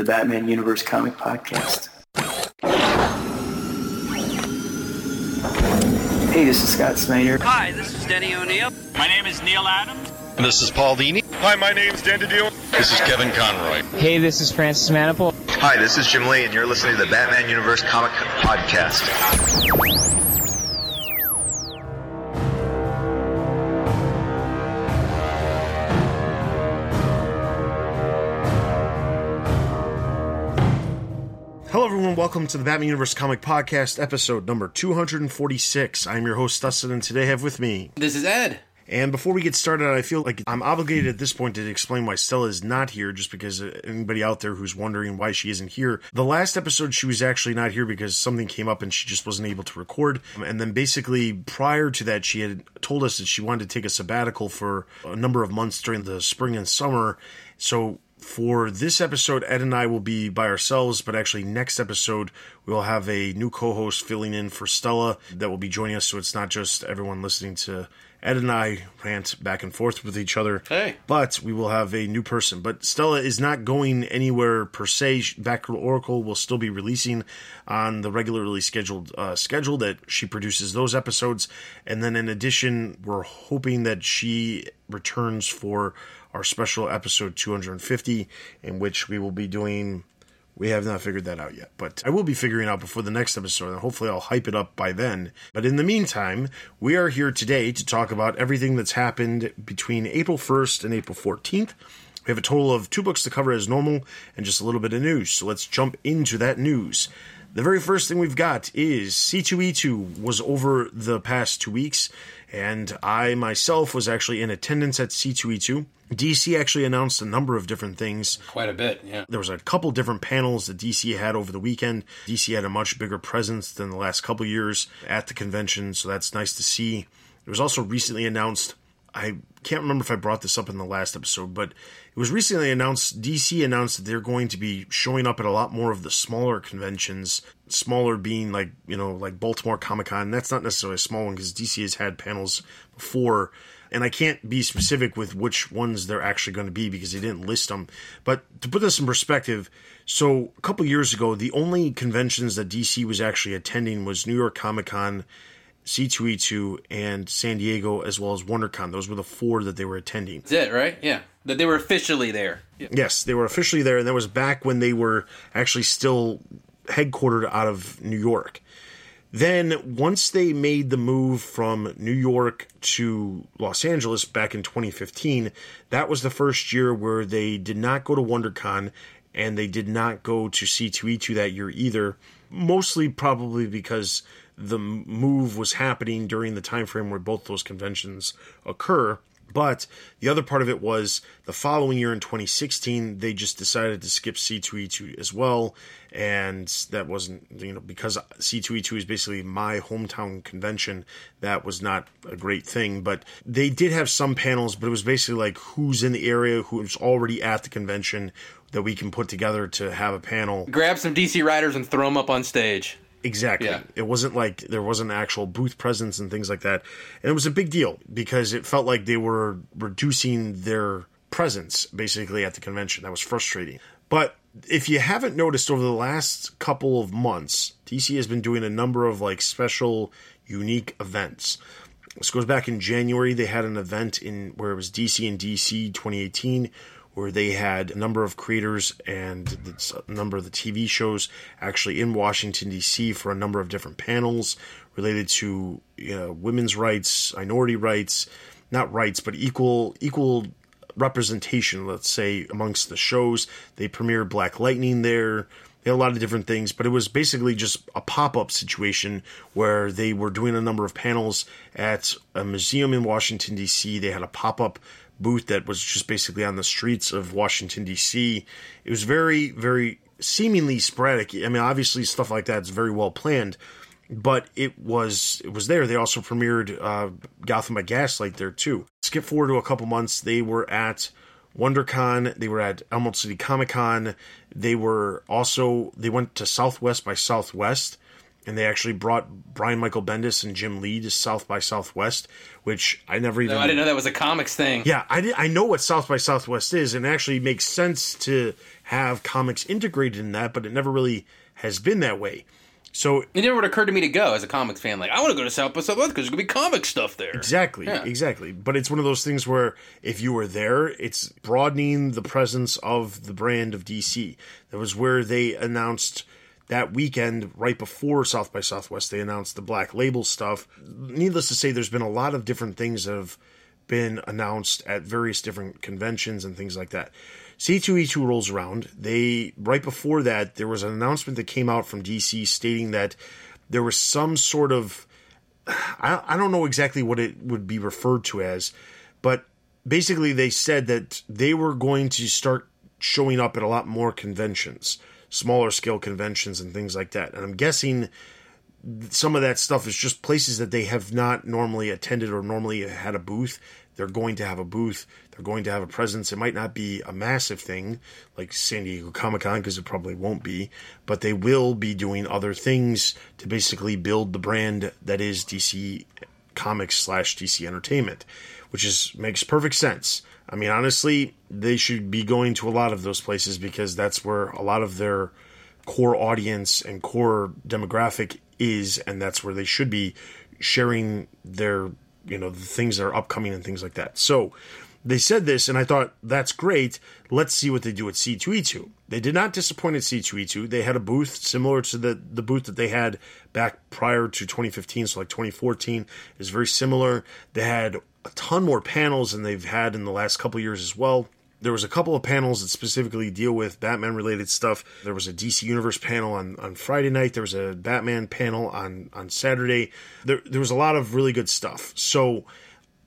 the Batman Universe Comic Podcast. Hey, this is Scott Snyder. Hi, this is Denny O'Neil. My name is Neal Adams. This is Paul Dini. Hi, my name's Dan DiDio. This is Kevin Conroy. Hey, this is Francis Manapul. Hi, this is Jim Lee, and you're listening to the Batman Universe Comic Podcast. Welcome to the Batman Universe Comic Podcast, episode number 246. I'm your host, Dustin, and today I have with me. This is Ed. And before we get started, I feel like I'm obligated at this point to explain why Stella is not here, just because anybody out there who's wondering why she isn't here. The last episode, she was actually not here because something came up and she just wasn't able to record. And then basically, prior to that, she had told us that she wanted to take a sabbatical for a number of months during the spring and summer. So for this episode, Ed and I will be by ourselves, but actually, next episode, we'll have a new co host filling in for Stella that will be joining us. So it's not just everyone listening to Ed and I rant back and forth with each other. Hey. But we will have a new person. But Stella is not going anywhere per se. Batgirl Oracle will still be releasing on the regularly scheduled uh, schedule that she produces those episodes. And then in addition, we're hoping that she returns for our special episode 250, in which we will be doing. We have not figured that out yet, but I will be figuring out before the next episode, and hopefully I'll hype it up by then. But in the meantime, we are here today to talk about everything that's happened between April 1st and April 14th. We have a total of two books to cover as normal and just a little bit of news, so let's jump into that news. The very first thing we've got is C2E2 was over the past two weeks, and I myself was actually in attendance at C2E2. DC actually announced a number of different things. Quite a bit, yeah. There was a couple different panels that DC had over the weekend. DC had a much bigger presence than the last couple years at the convention, so that's nice to see. It was also recently announced. I can't remember if I brought this up in the last episode, but it was recently announced. DC announced that they're going to be showing up at a lot more of the smaller conventions. Smaller being like you know like Baltimore Comic Con. That's not necessarily a small one because DC has had panels before and I can't be specific with which ones they're actually going to be because they didn't list them. But to put this in perspective, so a couple years ago, the only conventions that DC was actually attending was New York Comic Con, C2E2, and San Diego, as well as WonderCon. Those were the four that they were attending. That's it, right? Yeah. That they were officially there. Yeah. Yes, they were officially there, and that was back when they were actually still headquartered out of New York. Then, once they made the move from New York to Los Angeles back in 2015, that was the first year where they did not go to WonderCon and they did not go to C2E2 that year either. Mostly probably because the move was happening during the time frame where both those conventions occur. But the other part of it was the following year in 2016, they just decided to skip C2E2 as well. And that wasn't, you know, because C2E2 is basically my hometown convention, that was not a great thing. But they did have some panels, but it was basically like who's in the area, who's already at the convention that we can put together to have a panel. Grab some DC writers and throw them up on stage. Exactly. Yeah. It wasn't like there wasn't actual booth presence and things like that. And it was a big deal because it felt like they were reducing their presence basically at the convention. That was frustrating. But if you haven't noticed over the last couple of months, DC has been doing a number of like special unique events. This goes back in January. They had an event in where it was DC and DC 2018 where they had a number of creators and a number of the TV shows actually in Washington, D.C. for a number of different panels related to women's rights, minority rights, not rights, but equal, equal representation, let's say, amongst the shows. They premiered Black Lightning there. They had a lot of different things, but it was basically just a pop up situation where they were doing a number of panels at a museum in Washington, D.C. They had a pop up booth that was just basically on the streets of Washington D.C. It was very, very seemingly sporadic. I mean, obviously stuff like that is very well planned, but it was it was there. They also premiered uh, Gotham by Gaslight there too. Skip forward to a couple months, they were at WonderCon. They were at Emerald City Comic Con. They were also they went to Southwest by Southwest and they actually brought Brian Michael Bendis and Jim Lee to South by Southwest, which I never even. No, I didn't know that was a comics thing. Yeah, I, did, I know what South by Southwest is, and it actually makes sense to have comics integrated in that, but it never really has been that way. So It never would occur to me to go as a comics fan. Like, I want to go to South by Southwest because there's gonna be comic stuff there. Exactly, Yeah. exactly. But it's one of those things where if you were there, it's broadening the presence of the brand of DC. That was where they announced that weekend, right before South by Southwest, they announced the Black Label stuff. Needless to say, there's been a lot of different things that have been announced at various different conventions and things like that. C2E2 rolls around. They right before that, there was an announcement that came out from DC stating that there was some sort of I, I don't know exactly what it would be referred to as, but basically they said that they were going to start showing up at a lot more conventions, smaller scale conventions and things like that. And I'm guessing some of that stuff is just places that they have not normally attended or normally had a booth. They're going to have a booth. They're going to have a presence. It might not be a massive thing like San Diego Comic Con because it probably won't be, but they will be doing other things to basically build the brand that is DC Comics slash DC Entertainment, which is makes perfect sense. I mean, honestly, they should be going to a lot of those places because that's where a lot of their core audience and core demographic is, and that's where they should be sharing their, you know, the things that are upcoming and things like that. So they said this, and I thought that's great. Let's see what they do at C2E2. They did not disappoint at C2E2. They had a booth similar to the the booth that they had back prior to 2015, so like 2014 is very similar. They had a ton more panels than they've had in the last couple years as well. There was a couple of panels that specifically deal with Batman related stuff. There was a DC Universe panel on, on Friday night. There was a Batman panel on, on Saturday. There, there was a lot of really good stuff. So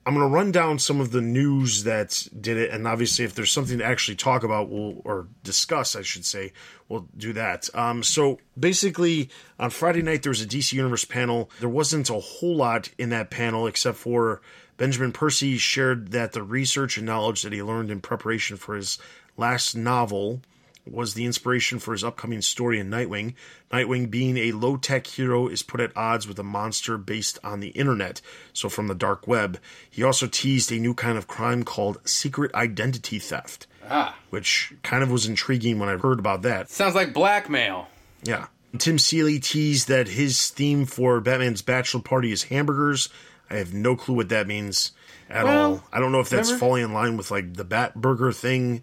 I'm going to run down some of the news that did it. And obviously, if there's something to actually talk about, we'll, or discuss, I should say, we'll do that. Um, so basically, on Friday night, there was a DC Universe panel. There wasn't a whole lot in that panel except for Benjamin Percy shared that the research and knowledge that he learned in preparation for his last novel was the inspiration for his upcoming story in Nightwing. Nightwing, being a low tech hero, is put at odds with a monster based on the internet, so from the dark web. He also teased a new kind of crime called secret identity theft, Ah, which kind of was intriguing when I heard about that. sounds like blackmail. Yeah. Tim Seeley teased that his theme for Batman's bachelor party is hamburgers. I have no clue what that means at Well, all. I don't know if that's remember- falling in line with like the Bat Burger thing.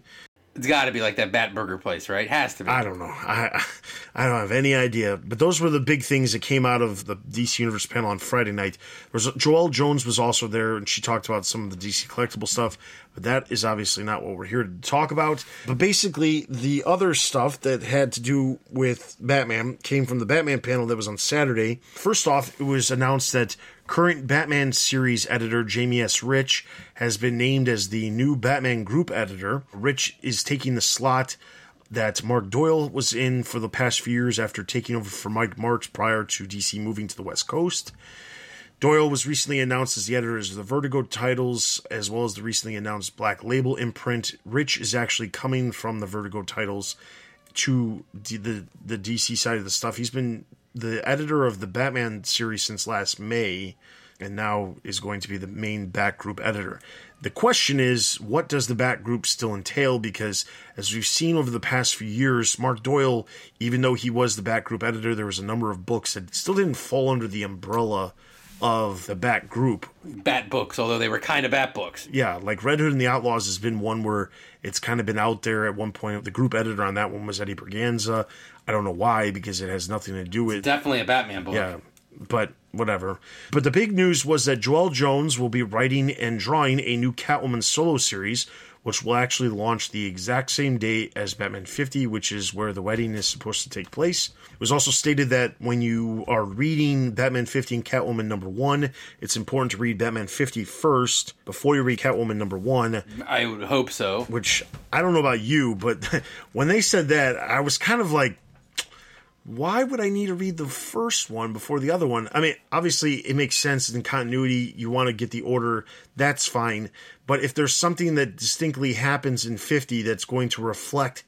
It's got to be like that Bat Burger place, right? Has to be. I don't know. I I don't have any idea. But those were the big things that came out of the DC Universe panel on Friday night. There was Joelle Jones was also there, and she talked about some of the DC collectible stuff. But that is obviously not what we're here to talk about. But basically, the other stuff that had to do with Batman came from the Batman panel that was on Saturday. First off, it was announced that current Batman series editor Jamie S. Rich has been named as the new Batman group editor. Rich is taking the slot that Mark Doyle was in for the past few years after taking over for Mike Marts prior to DC moving to the West Coast. Doyle was recently announced as the editor of the Vertigo titles, as well as the recently announced Black Label imprint. Rich is actually coming from the Vertigo titles to the the DC side of the stuff. He's been the editor of the Batman series since last May, and now is going to be the main Bat Group editor. The question is, what does the Bat Group still entail? Because as we've seen over the past few years, Mark Doyle, even though he was the Bat Group editor, there was a number of books that still didn't fall under the umbrella of the Bat Group. Bat books, although they were kind of Bat books. Yeah, like Red Hood and the Outlaws has been one where it's kind of been out there at one point. The group editor on that one was Eddie Berganza. I don't know why, because it has nothing to do with Definitely a Batman book. yeah, but whatever. But the big news was that Joelle Jones will be writing and drawing a new Catwoman solo series, which will actually launch the exact same day as Batman 50, which is where the wedding is supposed to take place. It was also stated that when you are reading Batman 50 and Catwoman number one, it's important to read Batman 50 first before you read Catwoman number one I would hope so. which I don't know about you, but when they said that, I was kind of like, why would I need to read the first one before the other one? I mean, obviously, it makes sense in continuity. You want to get the order, that's fine. But if there's something that distinctly happens in 50 that's going to reflect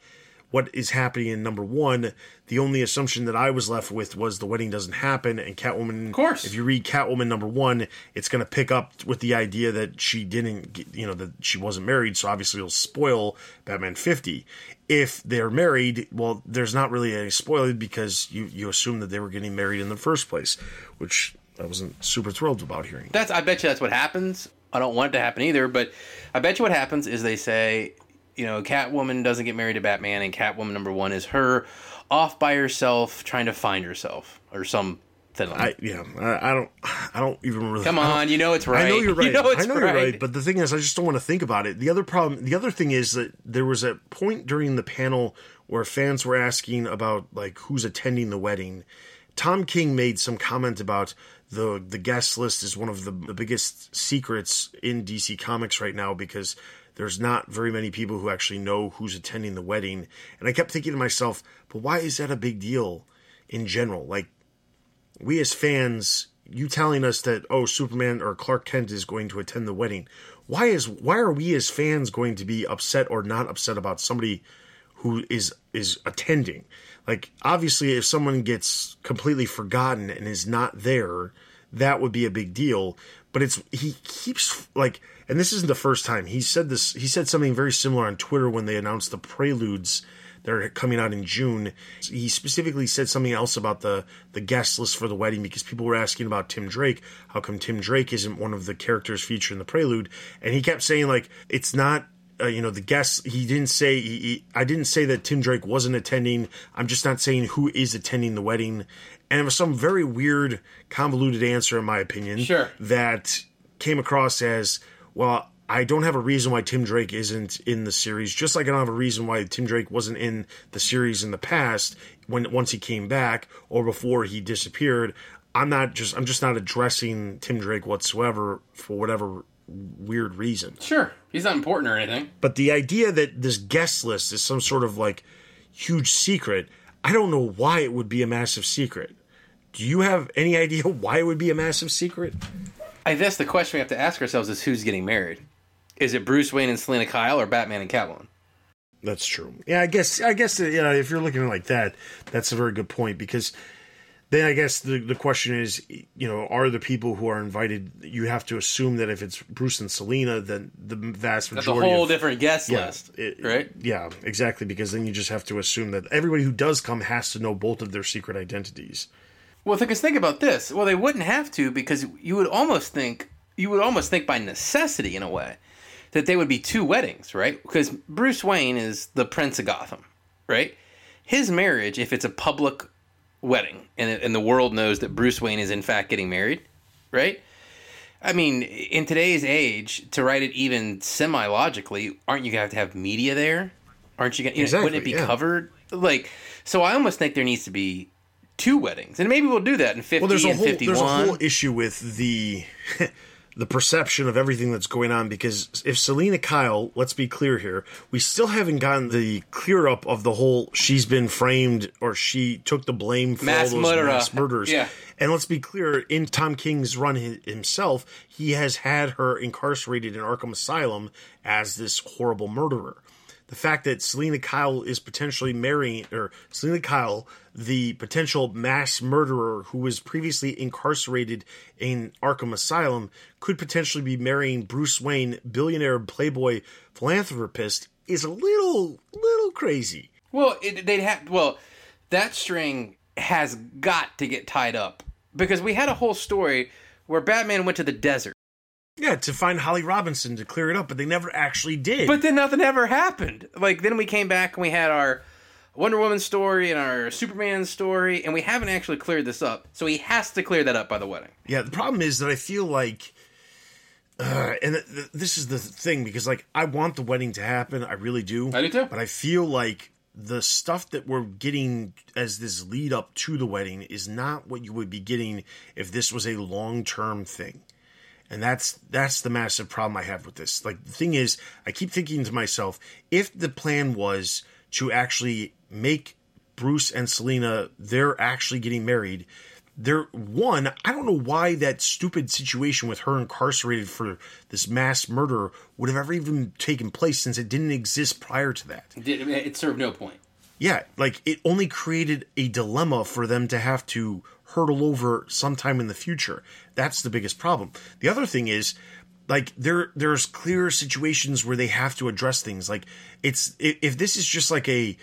what is happening in number one, the only assumption that I was left with was the wedding doesn't happen, and Catwoman. Of course. if you read Catwoman number one, it's going to pick up with the idea that she didn't, get, you know, that she wasn't married. So obviously, it'll spoil Batman fifty. If they're married, well, there's not really any spoiler because you you assume that they were getting married in the first place, which I wasn't super thrilled about hearing. That's I bet you that's what happens. I don't want it to happen either, but I bet you what happens is they say, you know, Catwoman doesn't get married to Batman, and Catwoman number one is her off by herself trying to find herself or something. Like I yeah, I, I don't, I don't even really. Come on, you know it's right. I know you're right. You know it's I know right. you're right. But the thing is, I just don't want to think about it. The other problem, the other thing is that there was a point during the panel where fans were asking about like who's attending the wedding. Tom King made some comment about the the guest list is one of the, the biggest secrets in DC Comics right now because there's not very many people who actually know who's attending the wedding. And I kept thinking to myself, but why is that a big deal in general? Like we as fans, you telling us that oh Superman or Clark Kent is going to attend the wedding. Why is why are we as fans going to be upset or not upset about somebody who is is attending? Like obviously if someone gets completely forgotten and is not there, that would be a big deal, but it's he keeps like and this isn't the first time. He said this he said something very similar on Twitter when they announced the Preludes they're coming out in June. He specifically said something else about the the guest list for the wedding because people were asking about Tim Drake. How come Tim Drake isn't one of the characters featured in the Prelude? And he kept saying like it's not. Uh, you know the guests. He didn't say. He, he, I didn't say that Tim Drake wasn't attending. I'm just not saying who is attending the wedding. And it was some very weird, convoluted answer, in my opinion. Sure. That came across as well. I don't have a reason why Tim Drake isn't in the series, just like I don't have a reason why Tim Drake wasn't in the series in the past when once he came back or before he disappeared. I'm not just I'm just not addressing Tim Drake whatsoever for whatever weird reason. Sure, he's not important or anything. But the idea that this guest list is some sort of like huge secret, I don't know why it would be a massive secret. Do you have any idea why it would be a massive secret? I guess the question we have to ask ourselves is who's getting married? Is it Bruce Wayne and Selina Kyle or Batman and Catwoman? That's true. Yeah, I guess I guess you know if you're looking at it like that, that's a very good point because then I guess the the question is, you know, are the people who are invited? You have to assume that if it's Bruce and Selina, then the vast majority. That's a whole of, different guest yeah, list, it- right? Yeah, exactly. Because then you just have to assume that everybody who does come has to know both of their secret identities. Well, because think about this. Well, they wouldn't have to because you would almost think you would almost think by necessity in a way that they would be two weddings, right? Because Bruce Wayne is the Prince of Gotham, right? His marriage, if it's a public wedding and, and the world knows that Bruce Wayne is in fact getting married, right? I mean, in today's age, to write it even semi logically, aren't you going to have to have media there? Aren't you to Exactly, wouldn't it be yeah. covered? Like, so I almost think there needs to be two weddings, and maybe we'll do that in fifty Well, there's a and whole fifty-one. there's a whole issue with the the perception of everything that's going on because if Selina Kyle, let's be clear here, we still haven't gotten the clear up of the whole she's been framed or she took the blame for Mass all those murderer. mass murders. Yeah. And let's be clear, in Tom King's run himself, he has had her incarcerated in Arkham Asylum as this horrible murderer. The fact that Selina Kyle is potentially marrying, or Selina Kyle, the potential mass murderer who was previously incarcerated in Arkham Asylum, could potentially be marrying Bruce Wayne, billionaire playboy philanthropist, is a little, little crazy. Well, it, they'd have. Well, that string has got to get tied up because we had a whole story where Batman went to the desert, Yeah, to find Holly Robinson to clear it up, but they never actually did. but then nothing ever happened. Like then we came back and we had our Wonder Woman story and our Superman story, and we haven't actually cleared this up. So he has to clear that up by the wedding. Yeah, the problem is that I feel like, uh, and th- th- this is the thing because like I want the wedding to happen, I really do. I do too. But I feel like the stuff that we're getting as this lead up to the wedding is not what you would be getting if this was a long term thing. And that's that's the massive problem I have with this. Like the thing is, I keep thinking to myself, if the plan was to actually make Bruce and Selina they're actually getting married, they're one, I don't know why that stupid situation with her incarcerated for this mass murder would have ever even taken place since it didn't exist prior to that. It, it served no point. Yeah, like it only created a dilemma for them to have to hurdle over sometime in the future. That's the biggest problem. The other thing is like there there's clear situations where they have to address things. Like it's if, this is just like a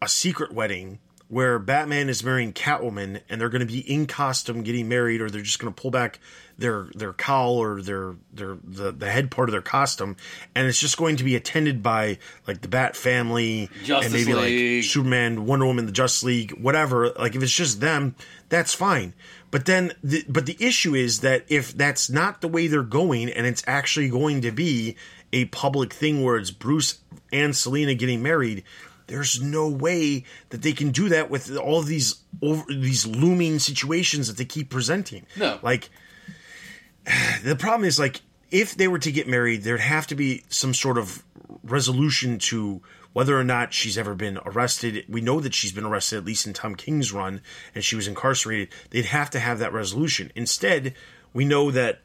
a secret wedding where Batman is marrying Catwoman and they're going to be in costume getting married or they're just going to pull back their their cowl or their their the, the head part of their costume and it's just going to be attended by like the Bat family Justice and maybe League. like Superman, Wonder Woman, the Justice League, whatever. Like if it's just them, that's fine. But then, the, but the issue is that if that's not the way they're going, and it's actually going to be a public thing where it's Bruce and Selina getting married, there's no way that they can do that with all these over these looming situations that they keep presenting. No. like the problem is like if they were to get married, there'd have to be some sort of resolution to whether or not she's ever been arrested. We know that she's been arrested at least in Tom King's run, and she was incarcerated. They'd have to have that resolution. Instead, we know that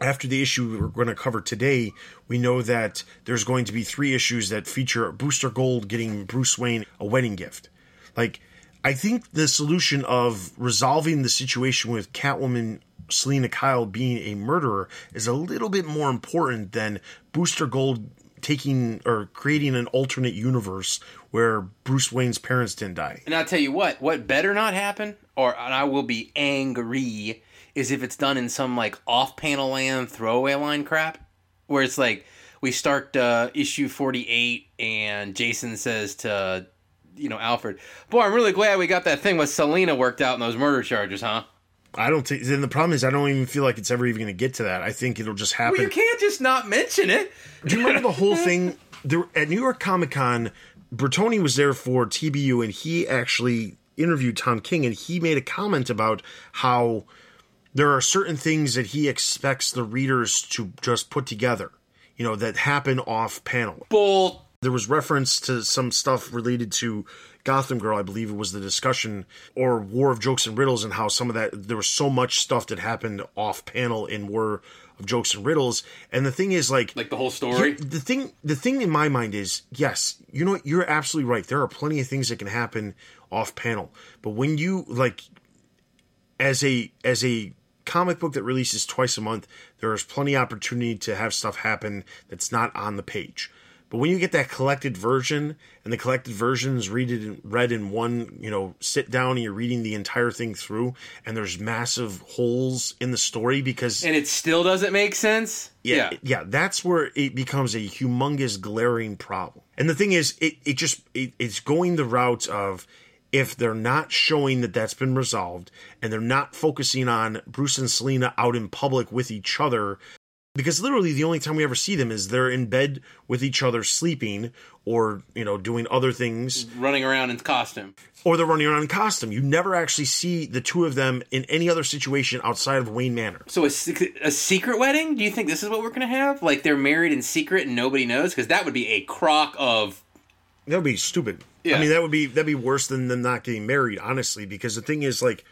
after the issue we're going to cover today, we know that there's going to be three issues that feature Booster Gold getting Bruce Wayne a wedding gift. Like, I think the solution of resolving the situation with Catwoman Selina Kyle being a murderer is a little bit more important than Booster Gold taking or creating an alternate universe where Bruce Wayne's parents didn't die. And I'll tell you what, what better not happen, or I will be angry, is if it's done in some like off panel land throwaway line crap, where it's like we start uh, issue forty eight and Jason says to you know Alfred, boy, I'm really glad we got that thing with Selina worked out in those murder charges, huh? I don't think. Then the problem is, I don't even feel like it's ever even going to get to that. I think it'll just happen. Well, you can't just not mention it. Do you remember the whole thing there, at New York Comic Con? Bertoni was there for TBU, and he actually interviewed Tom King, and he made a comment about how there are certain things that he expects the readers to just put together, you know, that happen off panel. Bull. There was reference to some stuff related to Gotham Girl, I believe it was the discussion, or War of Jokes and Riddles, and how some of that there was so much stuff that happened off panel in War of Jokes and Riddles. And the thing is, like, Like the whole story. here- the thing, the thing in my mind is, yes, you know, what, you're absolutely right. There are plenty of things that can happen off panel, but when you like, as a as a comic book that releases twice a month, there is plenty of opportunity to have stuff happen that's not on the page. But when you get that collected version, and the collected version is read in, read in one, you know, sit down and you're reading the entire thing through, and there's massive holes in the story because and it still doesn't make sense. yeah, yeah, that's where it becomes a humongous glaring problem. And the thing is, it it just it, it's going the route of if they're not showing that that's been resolved and they're not focusing on Bruce and Selina out in public with each other because literally the only time we ever see them is they're in bed with each other sleeping or you know doing other things running around in costume. or they're running around in costume you never actually see the two of them in any other situation outside of Wayne Manor So a, a secret wedding? Do you think this is what we're gonna have? Like they're married in secret and nobody knows? Because that would be a crock of. That would be stupid. Yeah. I mean, that would be that'd be worse than them not getting married, honestly. Because the thing is, like,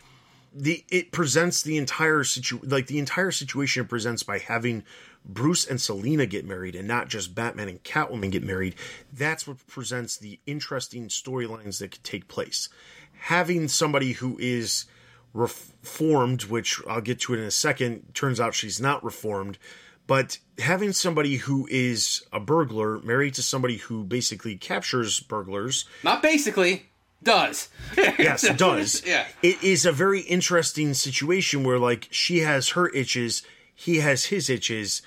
the it presents the entire situ like the entire situation it presents by having Bruce and Selina get married and not just Batman and Catwoman get married. That's what presents the interesting storylines that could take place. Having somebody who is reformed, which I'll get to it in a second, turns out she's not reformed. But having somebody who is a burglar married to somebody who basically captures burglars, Not basically. Does. yes, it does. Yeah. It is a very interesting situation where, like, she has her itches, he has his itches.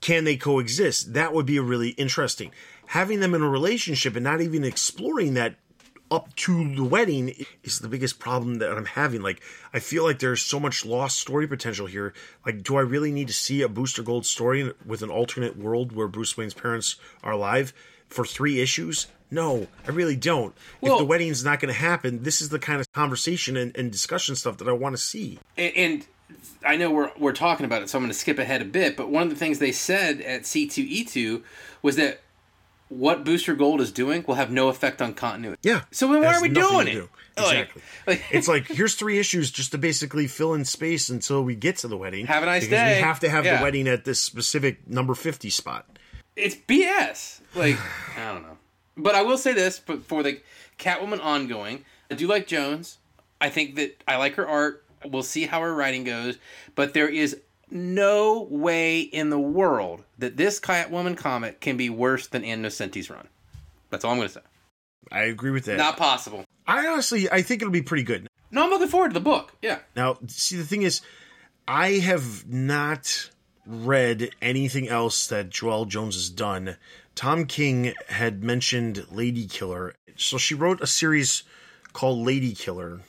Can they coexist? That would be really interesting. Having them in a relationship and not even exploring that up to the wedding is the biggest problem that I'm having. Like, I feel like there's so much lost story potential here. Like, do I really need to see a Booster Gold story with an alternate world where Bruce Wayne's parents are alive for three issues? No, I really don't. if Well- the wedding's not going to happen, this is the kind of conversation and, and discussion stuff that I want to see. and, and I know we're we're talking about it, so I'm going to skip ahead a bit. But one of the things they said at C2E2 was that what Booster Gold is doing will have no effect on continuity. Yeah. So then why are we doing to it? Exactly. like- it's like here's three issues just to basically fill in space until we get to the wedding. Have a nice because day. We have to have Yeah. the wedding at this specific number fifty spot. It's BS. Like I don't know. But I will say this for, for the Catwoman ongoing, I do like Jones. I think that I like her art. We'll see how her writing goes. But there is no way in the world that this Catwoman comic can be worse than Ann Nocenti's run. That's all I'm going to say. I agree with that. Not possible. I honestly, I think it'll be pretty good. No, I'm looking forward to the book. Yeah. Now, see, the thing is, I have not read anything else that Joelle Jones has done. Tom King had mentioned Lady Killer. So she wrote a series called Lady Killer,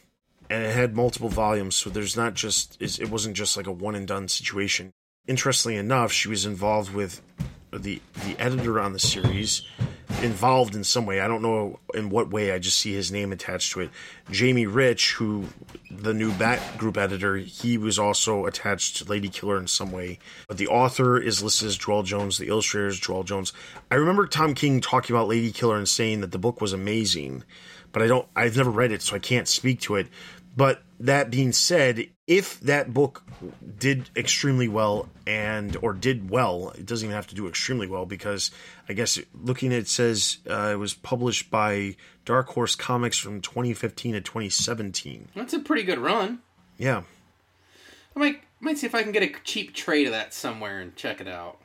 and it had multiple volumes. So there's not just, it wasn't just like a one and done situation. Interestingly enough, she was involved with the the editor on the series involved in some way. I don't know in what way. I just see his name attached to it. Jamie Rich, who the new Bat Group editor, he was also attached to Lady Killer in some way. But the author is listed as Joelle Jones. The illustrator is Joelle Jones. I remember Tom King talking about Lady Killer and saying that the book was amazing, but I don't. I've never read it, so I can't speak to it. But that being said, if that book did extremely well and or did well, it doesn't even have to do extremely well because I guess looking at it says uh, it was published by Dark Horse Comics from 2015 to 2017. That's a pretty good run. Yeah, I might might see if I can get a cheap trade of that somewhere and check it out.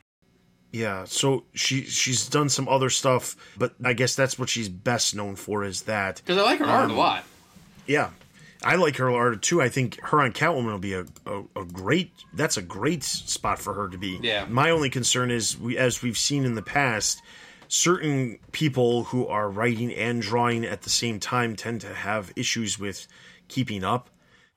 yeah. So she she's done some other stuff, but I guess that's what she's best known for is that. Because I like her art a lot. Yeah. I like her art too. I think her on Catwoman will be a, a, a great. That's a great spot for her to be. Yeah. My only concern is, we, as we've seen in the past, certain people who are writing and drawing at the same time tend to have issues with keeping up.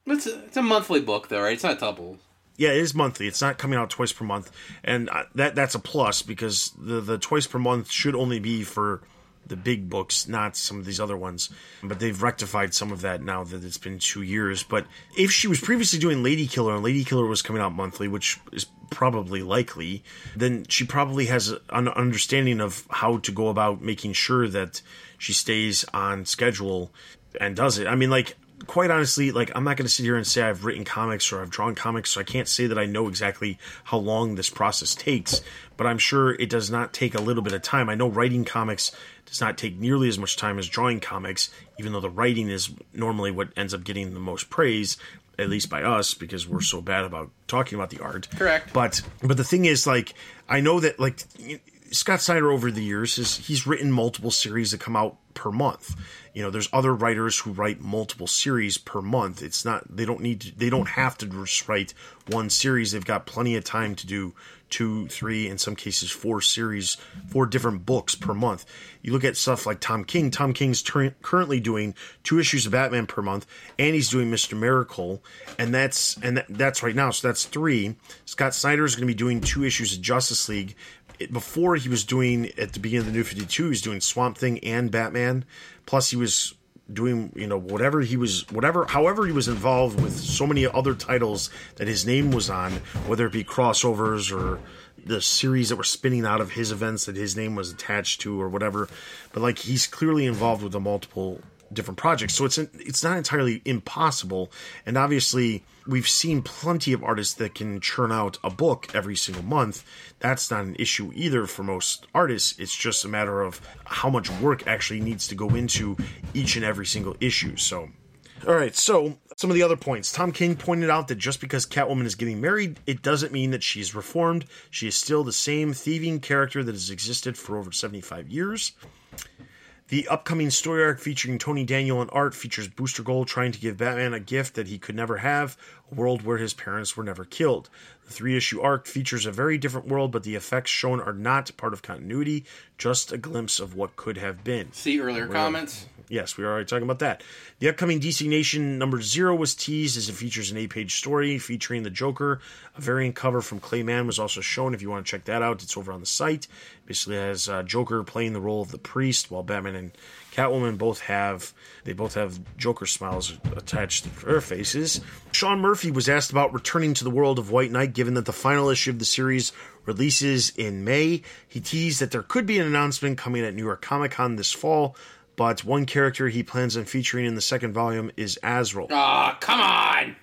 It's a, it's a monthly book though, right? It's not double. Yeah, it is monthly. It's not coming out twice per month, and uh, that that's a plus because the the twice per month should only be for the big books, not some of these other ones. But they've rectified some of that now that it's been two years. But if she was previously doing Lady Killer and Lady Killer was coming out monthly, which is probably likely, then she probably has an understanding of how to go about making sure that she stays on schedule and does it. I mean, like, quite honestly, like I'm not going to sit here and say I've written comics or I've drawn comics, so I can't say that I know exactly how long this process takes. But I'm sure it does not take a little bit of time. I know writing comics does not take nearly as much time as drawing comics, even though the writing is normally what ends up getting the most praise, at least by us, because we're so bad about talking about the art. Correct. But but the thing is, like, I know that like Scott Snyder over the years is he's written multiple series that come out per month. You know, there's other writers who write multiple series per month. It's not they don't need to, they don't have to just write one series. They've got plenty of time to do two, three, in some cases four series, four different books per month. You look at stuff like Tom King. Tom King's tur- currently doing two issues of Batman per month, and he's doing Mister Miracle, and that's and that, that's right now. So that's three. Scott Snyder is going to be doing two issues of Justice League it, before he was doing at the beginning of the New Fifty Two, he was doing Swamp Thing and Batman. Plus, he was doing you know whatever he was whatever however he was involved with so many other titles that his name was on whether it be crossovers or the series that were spinning out of his events that his name was attached to or whatever. But like he's clearly involved with the multiple different projects. So it's it's not entirely impossible. And obviously we've seen plenty of artists that can churn out a book every single month that's not an issue either for most artists it's just a matter of how much work actually needs to go into each and every single issue so all right, so some of the other points. Tom King pointed out that just because Catwoman is getting married, it doesn't mean that she's reformed. She is still the same thieving character that has existed for over 75 years. The upcoming story arc featuring Tony Daniel and art features Booster Gold trying to give Batman a gift that he could never have a world where his parents were never killed. The three issue arc features a very different world, but the effects shown are not part of continuity, just a glimpse of what could have been. See earlier comments. Yes, we are already talking about that. The upcoming DC Nation number zero was teased as it features an eight page story featuring the Joker. A variant cover from Clay Mann was also shown. If you want to check that out, it's over on the site. Basically, has uh, Joker playing the role of the priest, while Batman and Catwoman both have they both have Joker smiles attached to their faces. Sean Murphy was asked about returning to the world of White Knight, given that the final issue of the series releases in May. He teased that there could be an announcement coming at New York Comic Con this fall but one character he plans on featuring in the second volume is Azrael. Ah, come on!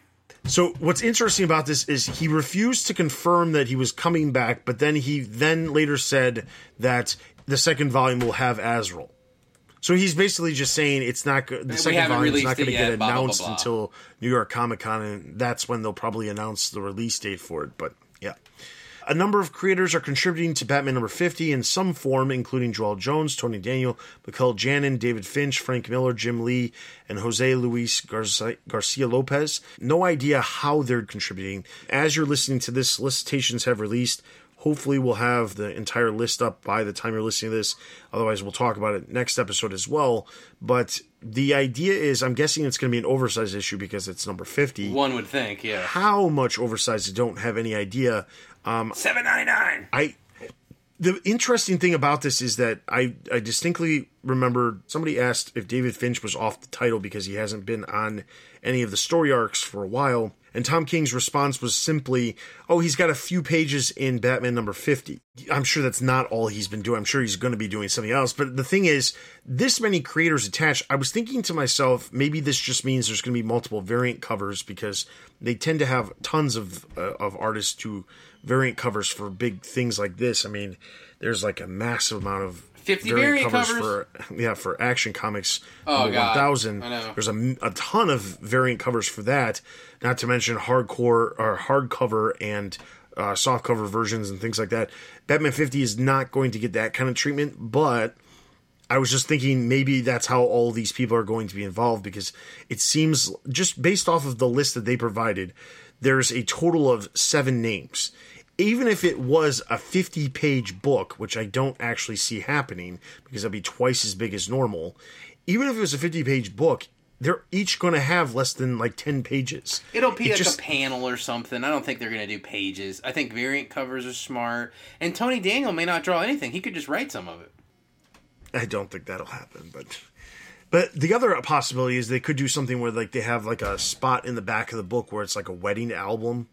So what's interesting about this is he refused to confirm that he was coming back, but then he then later said that the second volume will have Azrael. So he's basically just saying it's not the We second volume is not going to get blah, blah, blah, announced blah. until New York Comic Con, and that's when they'll probably announce the release date for it. But yeah. A number of creators are contributing to Batman number 50 in some form, including Joelle Jones, Tony Daniel, Mikel Janin, David Finch, Frank Miller, Jim Lee, and Jose Luis Garcia, Garcia Lopez. No idea how they're contributing. As you're listening to this, solicitations have released. Hopefully, we'll have the entire list up by the time you're listening to this. Otherwise, we'll talk about it next episode as well. But the idea is, I'm guessing it's going to be an oversized issue because it's number 50. One would think, yeah. How much oversized, I don't have any idea. Seven ninety nine. I the interesting thing about this is that I, I distinctly remember somebody asked if David Finch was off the title because he hasn't been on any of the story arcs for a while. And Tom King's response was simply, oh, he's got a few pages in Batman number 50. I'm sure that's not all he's been doing. I'm sure he's going to be doing something else. But the thing is, this many creators attached, I was thinking to myself, maybe this just means there's going to be multiple variant covers because they tend to have tons of, uh, of artists to variant covers for big things like this. I mean, there's like a massive amount of 50 variant covers? for yeah for Action Comics Oh, God. 1000. I know. There's a, a ton of variant covers for that. Not to mention hardcore or hardcover and uh, softcover versions and things like that. Batman 50 is not going to get that kind of treatment, but I was just thinking maybe that's how all these people are going to be involved because it seems just based off of the list that they provided, there's a total of seven names. Even if it was a 50 page book, which I don't actually see happening because that'd be twice as big as normal, even if it was a 50 page book, they're each going to have less than like 10 pages. It'll be It like just- a panel or something. I don't think they're going to do pages. I think variant covers are smart. And Tony Daniel may not draw anything. He could just write some of it. I don't think that'll happen, but but the other possibility is they could do something where like they have like a spot in the back of the book where it's like a wedding album,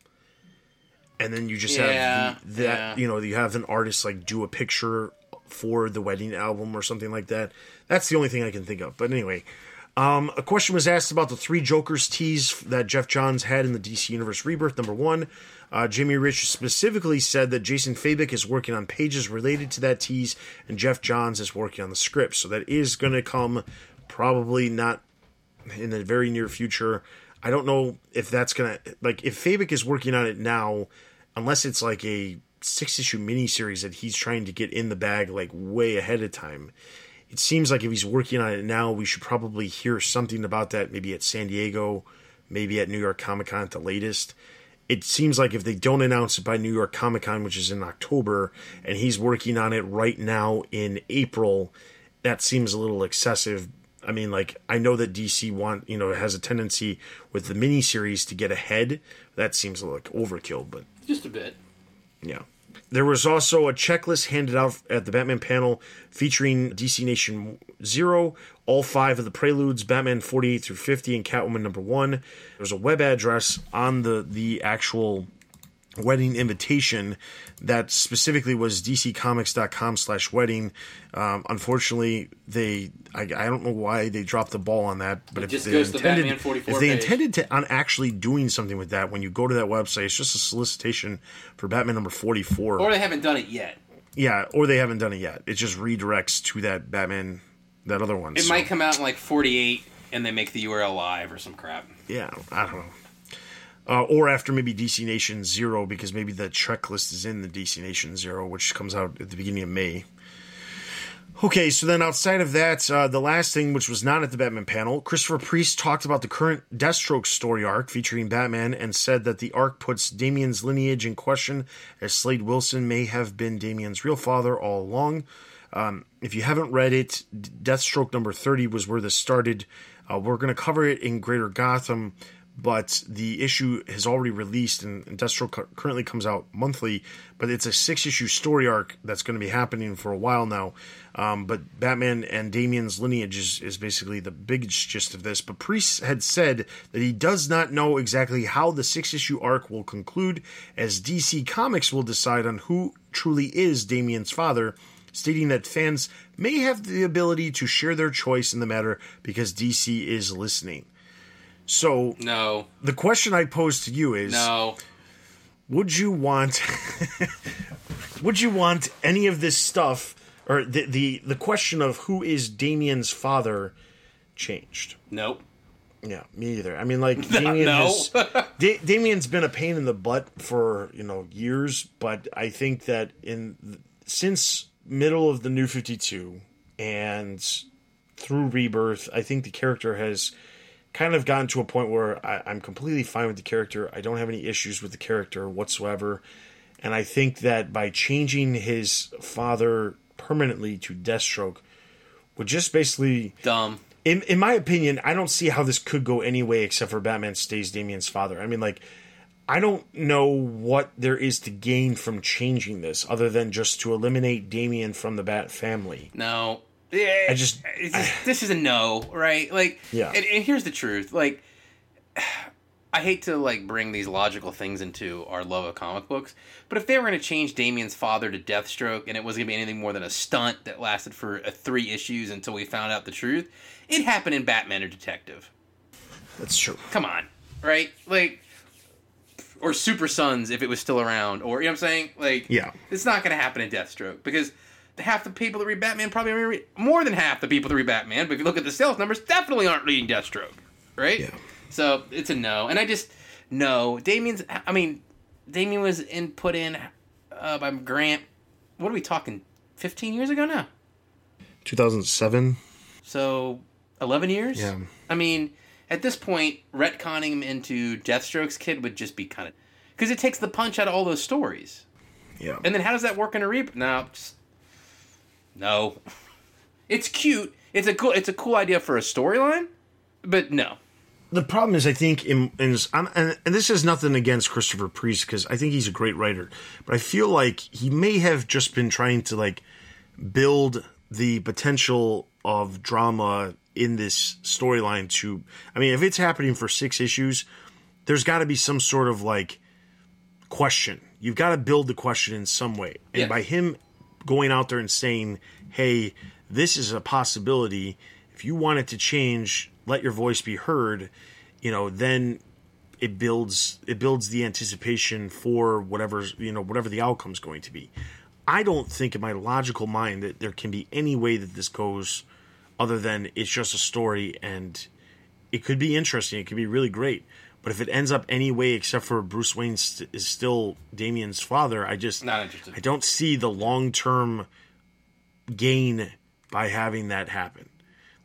and then you just Yeah, have the, that yeah. you know you have an artist like do a picture for the wedding album or something like that. That's the only thing I can think of. But anyway. Um, a question was asked about the three Jokers tease that Geoff Johns had in the DC Universe Rebirth. Number one, uh, Jimmy Rich specifically said that Jason Fabok is working on pages related to that tease, and Geoff Johns is working on the script. So that is going to come probably not in the very near future. I don't know if that's going to, like, if Fabok is working on it now, unless it's like a six issue miniseries that he's trying to get in the bag, like, way ahead of time it seems like if he's working on it now, we should probably hear something about that maybe at San Diego, maybe at New York Comic Con at the latest. It seems like if they don't announce it by New York Comic Con, which is in October, and he's working on it right now in April, that seems a little excessive. I mean, like I know that DC want you know has a tendency with the miniseries to get ahead. That seems like overkill, but Just a bit. yeah. There was also a checklist handed out at the Batman panel featuring DC Nation Zero, all five of the preludes, Batman 48 through 50, and Catwoman number one. There's a web address on the, the actual wedding invitation that specifically was dccomics.com slash wedding. Um, unfortunately, they I, I don't know why they dropped the ball on that, but It if just they goes to intended, Batman if they intended to on actually doing something with that, when you go to that website, it's just a solicitation for Batman number 44. Or they haven't done it yet. yeah, or they haven't done it yet. It just redirects to that Batman, that other one. It So, might come out in like 48 and they make the URL live or some crap. Yeah, I don't know. Uh, or after maybe DC Nation Zero, because maybe the checklist is in the DC Nation Zero, which comes out at the beginning of May. Okay, so then outside of that, uh, the last thing, which was not at the Batman panel, Christopher Priest talked about the current Deathstroke story arc featuring Batman and said that the arc puts Damian's lineage in question, as Slade Wilson may have been Damian's real father all along. Um, if you haven't read it, Deathstroke number 30 was where this started. Uh, we're going to cover it in Greater Gotham, but the issue has already released, and, industrial currently comes out monthly. But it's a six issue story arc that's going to be happening for a while now. Um, but Batman and Damian's lineage is, is basically the biggest gist of this. But Priest had said that he does not know exactly how the six issue arc will conclude, as DC Comics will decide on who truly is Damian's father stating that fans may have the ability to share their choice in the matter because DC is listening. So No, the question I pose to you is no. would you want would you want any of this stuff or the the the question of who is Damian's father changed. Nope. Yeah, me either. I mean, like Damian No. has, da- Damian's been a pain in the butt for you know years, but I think that in since middle of the New Fifty Two and through Rebirth, I think the character has kind of gotten to a point where I, I'm completely fine with the character. I don't have any issues with the character whatsoever, and I think that by changing his father permanently to Deathstroke would just basically Dumb. in in my opinion, I don't see how this could go any way except for Batman stays Damian's father. I mean, like, I don't know what there is to gain from changing this other than just to eliminate Damian from the Bat family. No. Yeah, I just- just- this is a no, right? Like, Yeah. And, and here's the truth. Like, I hate to like bring these logical things into our love of comic books, but if they were going to change Damian's father to Deathstroke and it wasn't going to be anything more than a stunt that lasted for uh, three issues until we found out the truth, it happened in Batman or Detective. That's true. Come on, right? Like, or Super Sons if it was still around, or you know what I'm saying? Like, Yeah. it's not going to happen in Deathstroke because half the people that read Batman probably read more than half the people that read Batman. But if you look at the sales numbers, definitely aren't reading Deathstroke, right? Yeah. So it's a no, and I just no. Damian's. I mean, Damian was in put in uh, by Grant. What are we talking? Fifteen years ago now. 2007. So eleven years. Yeah. I mean, at this point, retconning him into Deathstroke's kid would just be kind of because it takes the punch out of all those stories. Yeah. And then how does that work in a reboot? Now, just, no. It's cute. It's a cool. It's a cool idea for a storyline, but no. the problem is, I think, in, in I'm, and, and this is nothing against Christopher Priest because I think he's a great writer, but I feel like he may have just been trying to like build the potential of drama in this storyline. To, I mean, if it's happening for six issues, there's got to be some sort of like question. You've got to build the question in some way, and Yes. by him going out there and saying, "Hey, this is a possibility. If you want it to change, let your voice be heard." You know, then it builds it builds the anticipation for whatever you know whatever the outcome's going to be. I don't think in my logical mind that there can be any way that this goes other than it's just a story and it could be interesting. It could be really great. But if it ends up any way except for Bruce Wayne st- is still Damian's father, I just Not interested. I don't see the long term gain by having that happen.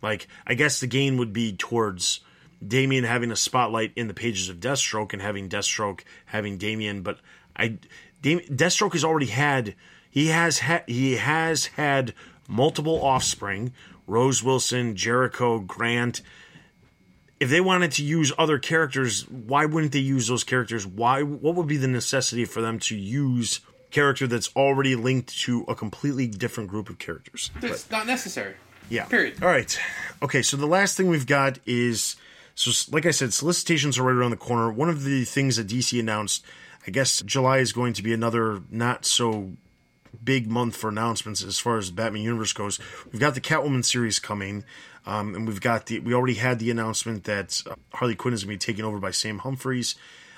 Like I guess the gain would be towards Damian having a spotlight in the pages of Deathstroke and having Deathstroke having Damian, but I Dam- Deathstroke has already had he has ha- he has had multiple offspring, Rose Wilson, Jericho, Grant. If they wanted to use other characters, why wouldn't they use those characters? Why what would be the necessity for them to use character that's already linked to a completely different group of characters? It's not necessary. Yeah. Period. All right. Okay. So the last thing we've got is so, like I said, solicitations are right around the corner. One of the things that DC announced, I guess July is going to be another not so big month for announcements as far as the Batman universe goes. We've got the Catwoman series coming, um, and we've got the we already had the announcement that Harley Quinn is going to be taken over by Sam Humphries,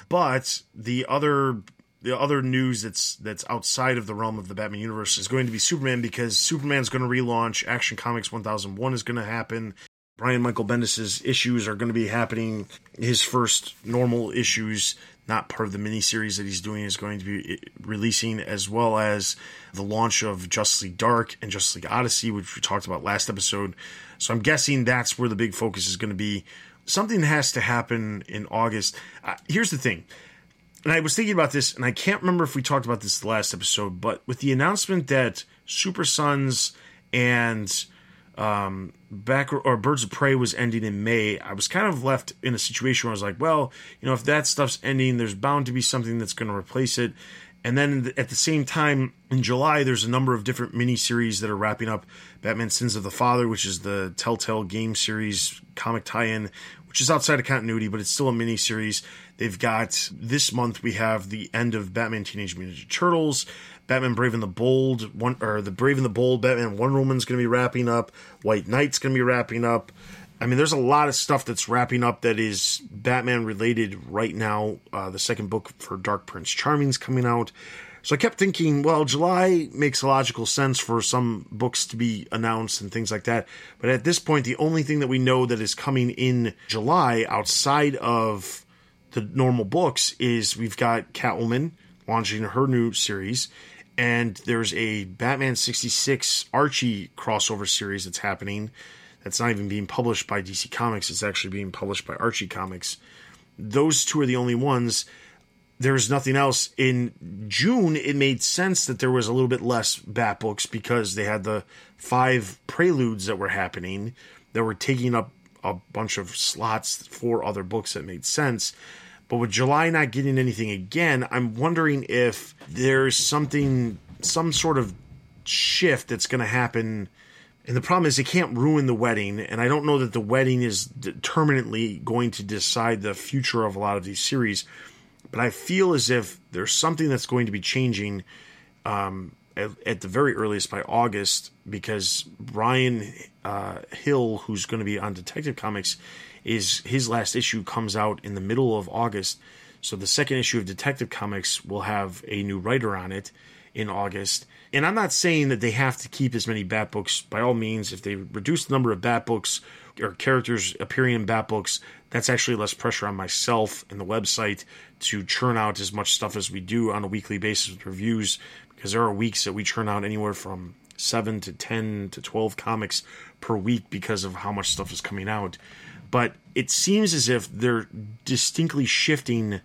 but the other the other news that's that's outside of the realm of the Batman universe is going to be Superman because Superman's going to relaunch. Action Comics 1001 is going to happen. Brian Michael Bendis's issues are going to be happening. His first normal issues, not part of the miniseries that he's doing, is going to be releasing, as well as the launch of Justice League Dark and Justice League Odyssey, which we talked about last episode. So I'm guessing that's where the big focus is going to be. Something has to happen in August. Uh, here's the thing and I was thinking about this, and I can't remember if we talked about this last episode, but with the announcement that Super Sons and um, back or Birds of Prey was ending in May, I was kind of left in a situation where I was like, well, you know, if that stuff's ending, there's bound to be something that's going to replace it. And then at the same time, in July, there's a number of different miniseries that are wrapping up. Batman Sins of the Father, which is the Telltale game series comic tie-in, which is outside of continuity, but it's still a miniseries. They've got this month we have the end of Batman Teenage Mutant Ninja Turtles, Batman Brave and the Bold, one or the Brave and the Bold, Batman Wonder Woman's going to be wrapping up, White Knight's going to be wrapping up. I mean, there's a lot of stuff that's wrapping up that is Batman related right now. Uh, the second book for Dark Prince Charming's coming out. So I kept thinking, well, July makes logical sense for some books to be announced and things like that. But at this point, the only thing that we know that is coming in July outside of the normal books is we've got Catwoman launching her new series, and there's a Batman 66 Archie crossover series that's happening. That's not even being published by DC Comics, it's actually being published by Archie Comics. Those two are the only ones there's nothing else. In June, it made sense that there was a little bit less Bat books because they had the five preludes that were happening that were taking up a bunch of slots for other books that made sense. But with July not getting anything again, I'm wondering if there's something, some sort of shift that's going to happen. And the problem is, it can't ruin the wedding. And I don't know that the wedding is determinately going to decide the future of a lot of these series but I feel as if there's something that's going to be changing um, at, at, the very earliest by August because Bryan uh, Hill, who's going to be on Detective Comics, is his last issue comes out in the middle of August. So the second issue of Detective Comics will have a new writer on it in August. And I'm not saying that they have to keep as many Bat books. By all means, if they reduce the number of Bat books or characters appearing in Bat books, that's actually less pressure on myself and the website to churn out as much stuff as we do on a weekly basis with reviews because there are weeks that we churn out anywhere from 7 to 10 to 12 comics per week because of how much stuff is coming out. But it seems as if they're distinctly shifting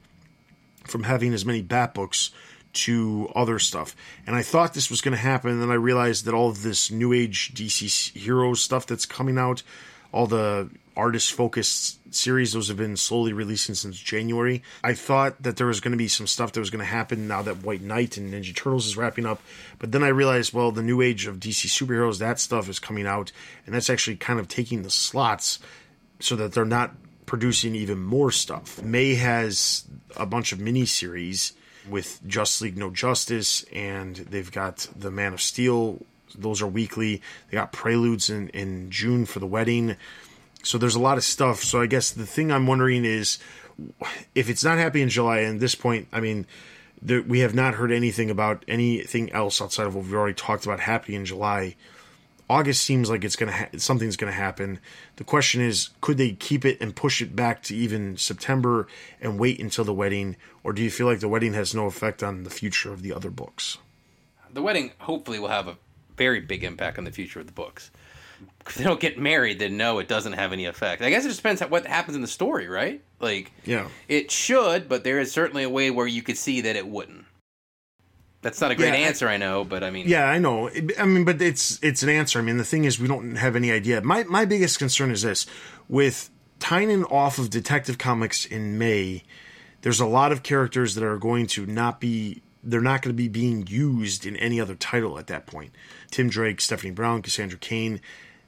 from having as many Bat books to other stuff. And I thought this was going to happen, and then I realized that all of this New Age DC Heroes stuff that's coming out, all the artist focused series. Those have been slowly releasing since January. I thought that there was going to be some stuff that was going to happen now that White Knight and Ninja Turtles is wrapping up. But then I realized, well, the new age of DC superheroes, that stuff is coming out, and that's actually kind of taking the slots so that they're not producing even more stuff. May has a bunch of mini series with Just League No Justice, and they've got the Man of Steel. Those are weekly. They got preludes in, in June for the wedding. So there's a lot of stuff. So I guess the thing I'm wondering is if it's not happy in July, and at this point, I mean, there, we have not heard anything about anything else outside of what we've already talked about happy in July. August seems like it's gonna ha- something's gonna happen. The question is, could they keep it and push it back to even September and wait until the wedding, or do you feel like the wedding has no effect on the future of the other books? The wedding hopefully will have a very big impact on the future of the books if they don't get married, then no, it doesn't have any effect. I guess it just depends on what happens in the story, right? Like, yeah, it should, but there is certainly a way where you could see that it wouldn't. That's not a great yeah, answer, I, I, know, but I mean, yeah, I know. I mean, but it's it's an answer. I mean, the thing is, we don't have any idea. My my biggest concern is this: with Tynion off of Detective Comics in May, there's a lot of characters that are going to not be. They're not going to be being used in any other title at that point. Tim Drake, Stephanie Brown, Cassandra Cain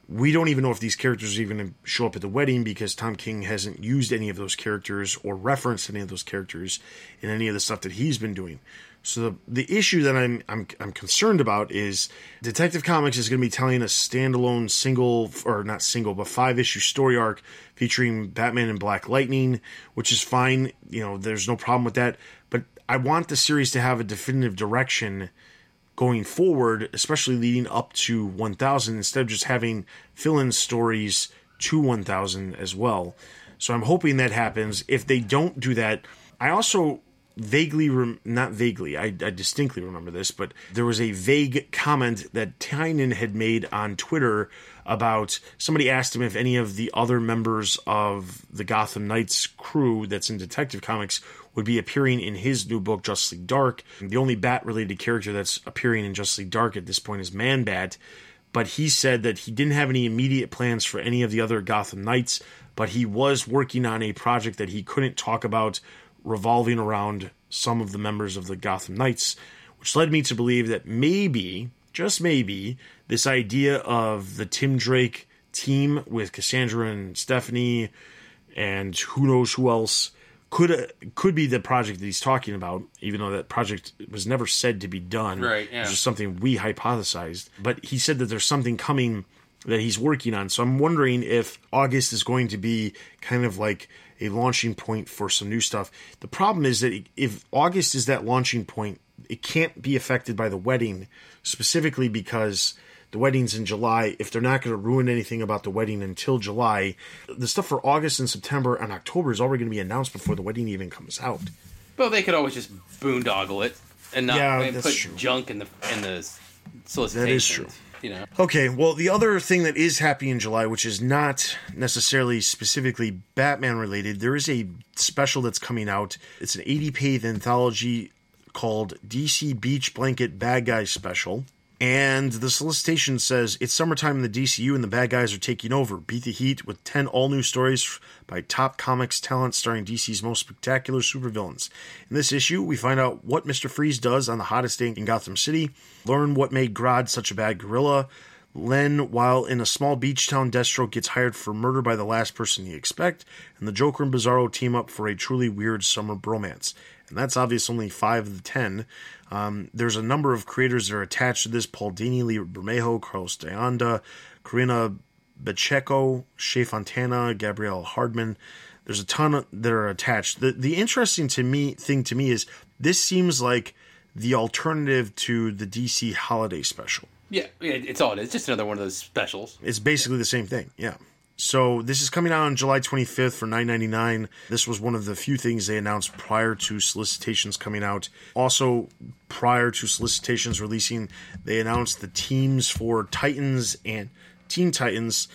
we don't even know if these characters are even going to show up at the wedding because Tom King hasn't used any of those characters or referenced any of those characters in any of the stuff that he's been doing. So the the issue that I'm I'm I'm concerned about is Detective Comics is going to be telling a standalone single or not single but five issue story arc featuring Batman and Black Lightning, which is fine. You know, there's no problem with that. But I want the series to have a definitive direction going forward, especially leading up to 1000, instead of just having fill in stories to 1000 as well. So I'm hoping that happens. If they don't do that, I also vaguely, rem- not vaguely, I, I, distinctly remember this, but there was a vague comment that Tynion had made on Twitter about somebody asked him if any of the other members of the Gotham Knights crew that's in Detective Comics would be appearing in his new book, Justly Dark. The only bat related character that's appearing in Justly Dark at this point is Man Bat, but he said that he didn't have any immediate plans for any of the other Gotham Knights, but he was working on a project that he couldn't talk about revolving around some of the members of the Gotham Knights, which led me to believe that maybe, just maybe, this idea of the Tim Drake team with Cassandra and Stephanie and who knows who else could uh, could be the project that he's talking about, even though that project was never said to be done. Right. Yeah. It's just something we hypothesized. But he said that there's something coming that he's working on. So I'm wondering if August is going to be kind of like a launching point for some new stuff. The problem is that if August is that launching point it can't be affected by the wedding, specifically because the wedding's in July. If they're not going to ruin anything about the wedding until July, the stuff for August and September and October is already going to be announced before the wedding even comes out. Well, they could always just boondoggle it and not Yeah, and put true. junk in the in the solicitation. That is true. You know, Okay, well, the other thing that is happening in July, which is not necessarily specifically Batman related, there is a special that's coming out. It's an 80 page anthology called DC Beach Blanket Bad Guys Special. And the solicitation says it's summertime in the DCU and the bad guys are taking over. Beat the heat with 10 all new stories by top comics talent starring DC's most spectacular supervillains. In this issue, we find out what Mr. Freeze does on the hottest day in Gotham City, learn what made Grodd such a bad gorilla, Len, while in a small beach town, Deathstroke gets hired for murder by the last person you expect, and the Joker and Bizarro team up for a truly weird summer bromance. And that's obvious only five of the ten. Um, there's a number of creators that are attached to this Paul Dini, Lee Bermejo, Carlos D'Anda, Karina Pacheco, Shea Fontana, Gabrielle Hardman. There's a ton that are attached. The the interesting to me thing to me is this seems like the alternative to the DC holiday special. yeah, it's all it is. Just another one of those specials. It's basically the same thing. Yeah. So this is coming out on July 25th for 9.99. This was one of the few things they announced prior to solicitations coming out. Also, prior to solicitations releasing, they announced the teams for Titans and Teen Titans.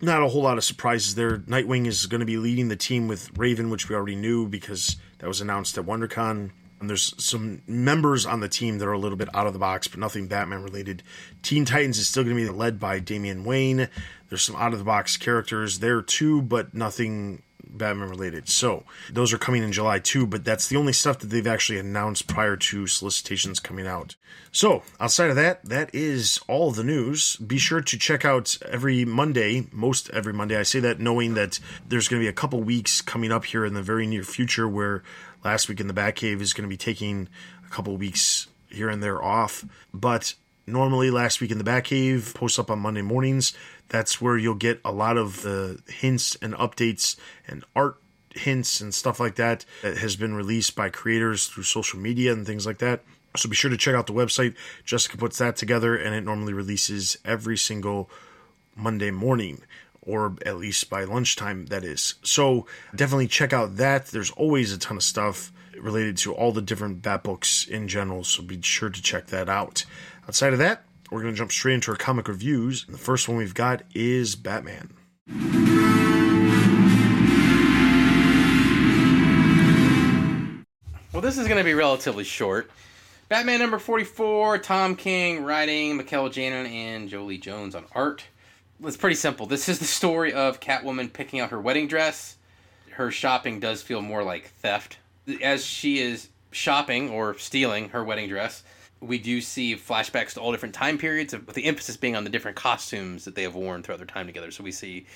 Not a whole lot of surprises there. Nightwing is going to be leading the team with Raven, which we already knew because that was announced at WonderCon. And there's some members on the team that are a little bit out of the box, but nothing Batman related. Teen Titans is still going to be led by Damian Wayne. There's some out of the box characters there too, but nothing Batman related. So those are coming in July too, but that's the only stuff that they've actually announced prior to solicitations coming out. So outside of that, that is all the news. Be sure to check out every Monday, most every Monday. I say that knowing that there's going to be a couple weeks coming up here in the very near future where last week in the Batcave is going to be taking a couple weeks here and there off, but normally last week in the Batcave posts up on Monday mornings. That's where you'll get a lot of the hints and updates and art hints and stuff like that that has been released by creators through social media and things like that. So be sure to check out the website. Jessica puts that together and it normally releases every single Monday morning or at least by lunchtime that is. So definitely check out that. There's always a ton of stuff related to all the different bat books in general, so be sure to check that out. Outside of that, we're going to jump straight into our comic reviews. And the first one we've got is Batman. Well, this is going to be relatively short. Batman number 44, Tom King writing, Mikel Janin and Joelle Jones on art. It's pretty simple. This is the story of Catwoman picking out her wedding dress. Her shopping does feel more like theft. As she is shopping or stealing her wedding dress, we do see flashbacks to all different time periods, with the emphasis being on the different costumes that they have worn throughout their time together. So we see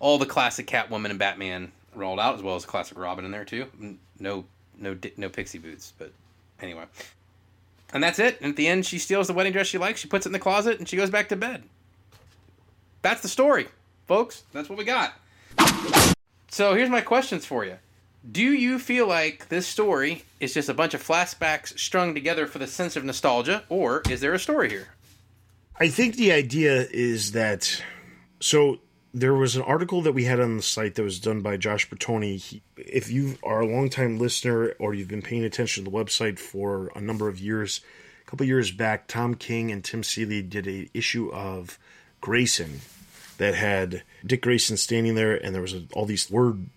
all the classic Catwoman and Batman rolled out, as well as classic Robin in there too. No, no, no pixie boots, but anyway. And that's it. And at the end, she steals the wedding dress she likes. She puts it in the closet, and she goes back to bed. That's the story, folks. That's what we got. So here's my questions for you. Do you feel like this story is just a bunch of flashbacks strung together for the sense of nostalgia, or is there a story here? I think the idea is that so there was an article that we had on the site that was done by Josh Bertoni. He, if you are a longtime listener or you've been paying attention to the website for a number of years, a couple years back, Tom King and Tim Seeley did a issue of Grayson that had Dick Grayson standing there, and there was a, all these word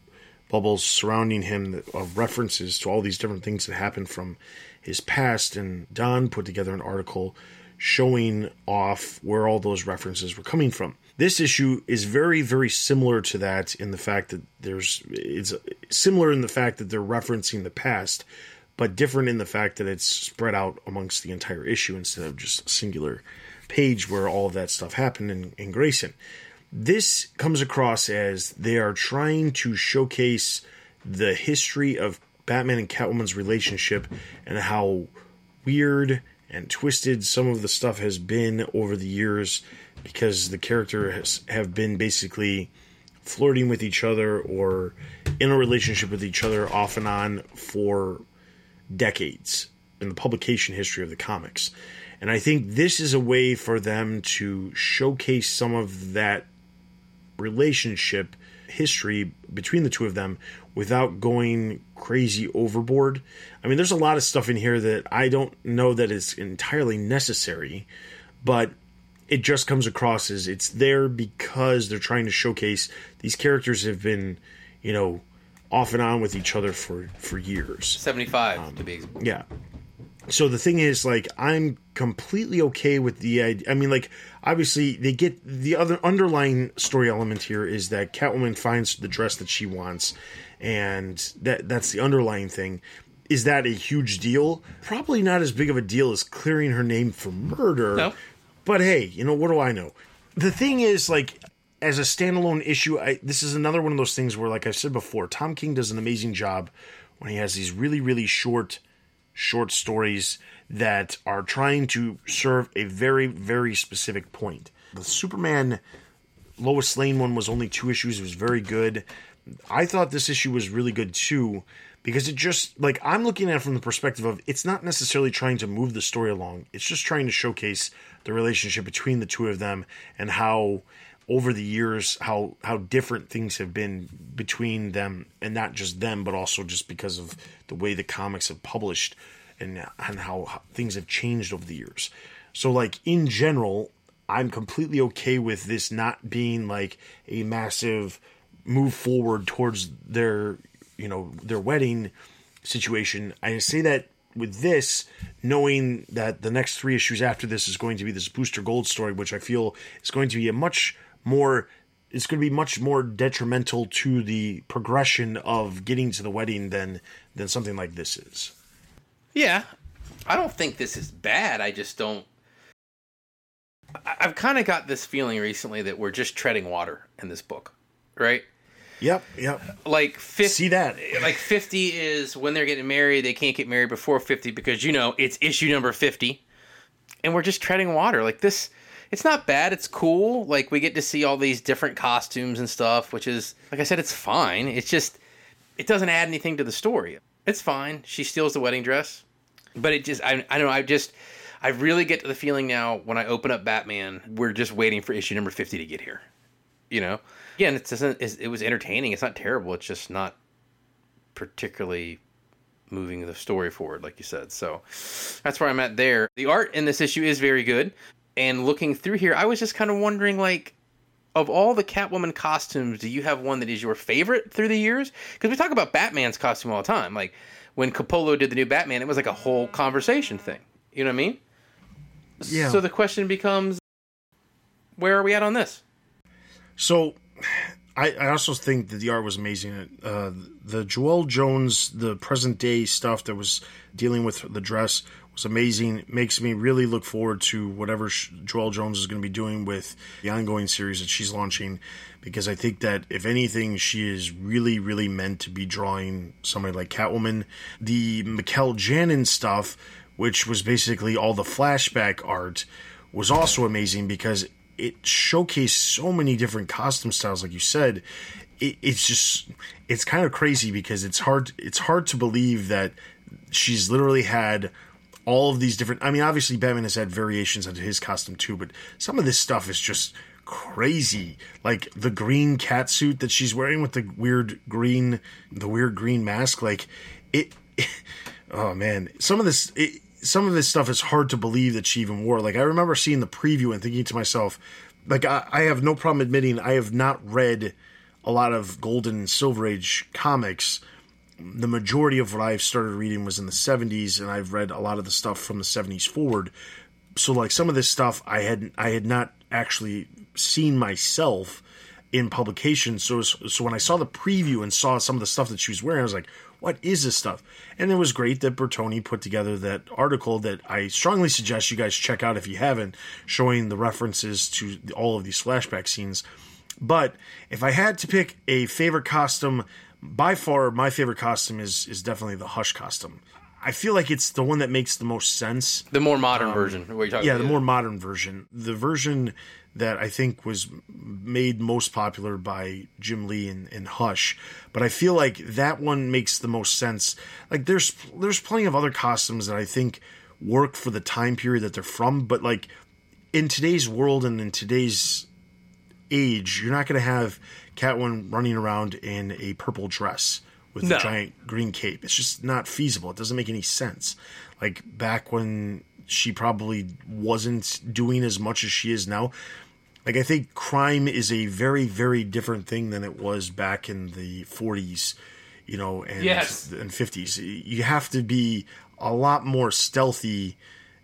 bubbles surrounding him of references to all these different things that happened from his past. And Don put together an article showing off where all those references were coming from. This issue is very, very similar to that in the fact that there's it's similar in the fact that they're referencing the past, but different in the fact that it's spread out amongst the entire issue instead of just a singular page where all of that stuff happened in, in Grayson. This comes across as they are trying to showcase the history of Batman and Catwoman's relationship and how weird and twisted some of the stuff has been over the years because the characters have been basically flirting with each other or in a relationship with each other off and on for decades in the publication history of the comics. And I think this is a way for them to showcase some of that relationship history between the two of them without going crazy overboard. I mean, there's a lot of stuff in here that I don't know that is entirely necessary, but it just comes across as it's there because they're trying to showcase these characters have been, you know, off and on with each other for for years. 75 to um, be. Yeah. So the thing is, like, I'm completely okay with the idea. I mean, like, obviously, they get the other underlying story element here is that Catwoman finds the dress that she wants, and that that's the underlying thing. Is that a huge deal? Probably not as big of a deal as clearing her name for murder. No. But hey, you know what do I know? The thing is, like, as a standalone issue, I, this is another one of those things where, like I said before, Tom King does an amazing job when he has these really, really short, short stories that are trying to serve a very, very specific point. The Superman Lois Lane one was only two issues. It was very good. I thought this issue was really good too because it just like I'm looking at it from the perspective of it's not necessarily trying to move the story along. It's just trying to showcase the relationship between the two of them and how over the years how how different things have been between them and not just them but also just because of the way the comics have published and and how, things have changed over the years. So like in general, I'm completely okay with this not being like a massive move forward towards their you know their wedding situation. I say that with this, knowing that the next three issues after this is going to be this Booster Gold story, which I feel is going to be a much more it's going to be much more detrimental to the progression of getting to the wedding than than something like this is. Yeah. I don't think this is bad. I just don't. I- I've kind of got this feeling recently that we're just treading water in this book, right? Yep, yep. Like 50, See that? like 50 is when they're getting married. They can't get married before 50 because, you know, it's issue number 50. And we're just treading water. Like this, it's not bad. It's cool. Like we get to see all these different costumes and stuff, which is, like I said, it's fine. It's just, it doesn't add anything to the story. It's fine. She steals the wedding dress. But it just, I, I don't know. I just, I really get to the feeling now when I open up Batman, we're just waiting for issue number 50 to get here. You know? Again, it doesn't, it was entertaining. It's not terrible. It's just not particularly moving the story forward, like you said. So that's where I'm at there. The art in this issue is very good. And looking through here, I was just kind of wondering, like, of all the Catwoman costumes, do you have one that is your favorite through the years? Because we talk about Batman's costume all the time. Like when Capullo did the new Batman, it was like a whole conversation thing. You know what I mean? Yeah. So the question becomes, where are we at on this? So, I, I also think that the art was amazing. Uh, the Joelle Jones, the present day stuff that was dealing with the dress was amazing. Makes me really look forward to whatever Joelle Jones is going to be doing with the ongoing series that she's launching, because I think that if anything, she is really, really meant to be drawing somebody like Catwoman. The Mikel Janin stuff, which was basically all the flashback art, was also amazing because it showcased so many different costume styles like you said it, it's just it's kind of crazy because it's hard it's hard to believe that she's literally had all of these different i mean obviously batman has had variations on his costume too but some of this stuff is just crazy. Like the green cat suit that she's wearing with the weird green the weird green mask like it oh man some of this it, some of this stuff is hard to believe that she even wore. Like i remember seeing the preview and thinking to myself like i, I have no problem admitting i have not read a lot of golden and silver age comics the majority of what i've started reading was in the 70s and i've read a lot of the stuff from the 70s forward so like some of this stuff i had i had not actually seen myself in publication. So so when I saw the preview and saw some of the stuff that she was wearing, I was like, "What is this stuff?" And it was great that Bertoni put together that article that I strongly suggest you guys check out if you haven't, showing the references to all of these flashback scenes. But if I had to pick a favorite costume, by far my favorite costume is is definitely the Hush costume. I feel like it's the one that makes the most sense. The more modern um, version. What you talking Yeah, about? the more modern version. The version that I think was made most popular by Jim Lee and, and Hush. But I feel like that one makes the most sense. Like there's there's plenty of other costumes that I think work for the time period that they're from, but like in today's world and in today's age, you're not going to have Catwoman running around in a purple dress with No. a giant green cape. It's just not feasible. It doesn't make any sense. Like back when she probably wasn't doing as much as she is now. Like I think crime is a very very different thing than it was back in the 40s, you know, and Yes. and 50s. You have to be a lot more stealthy.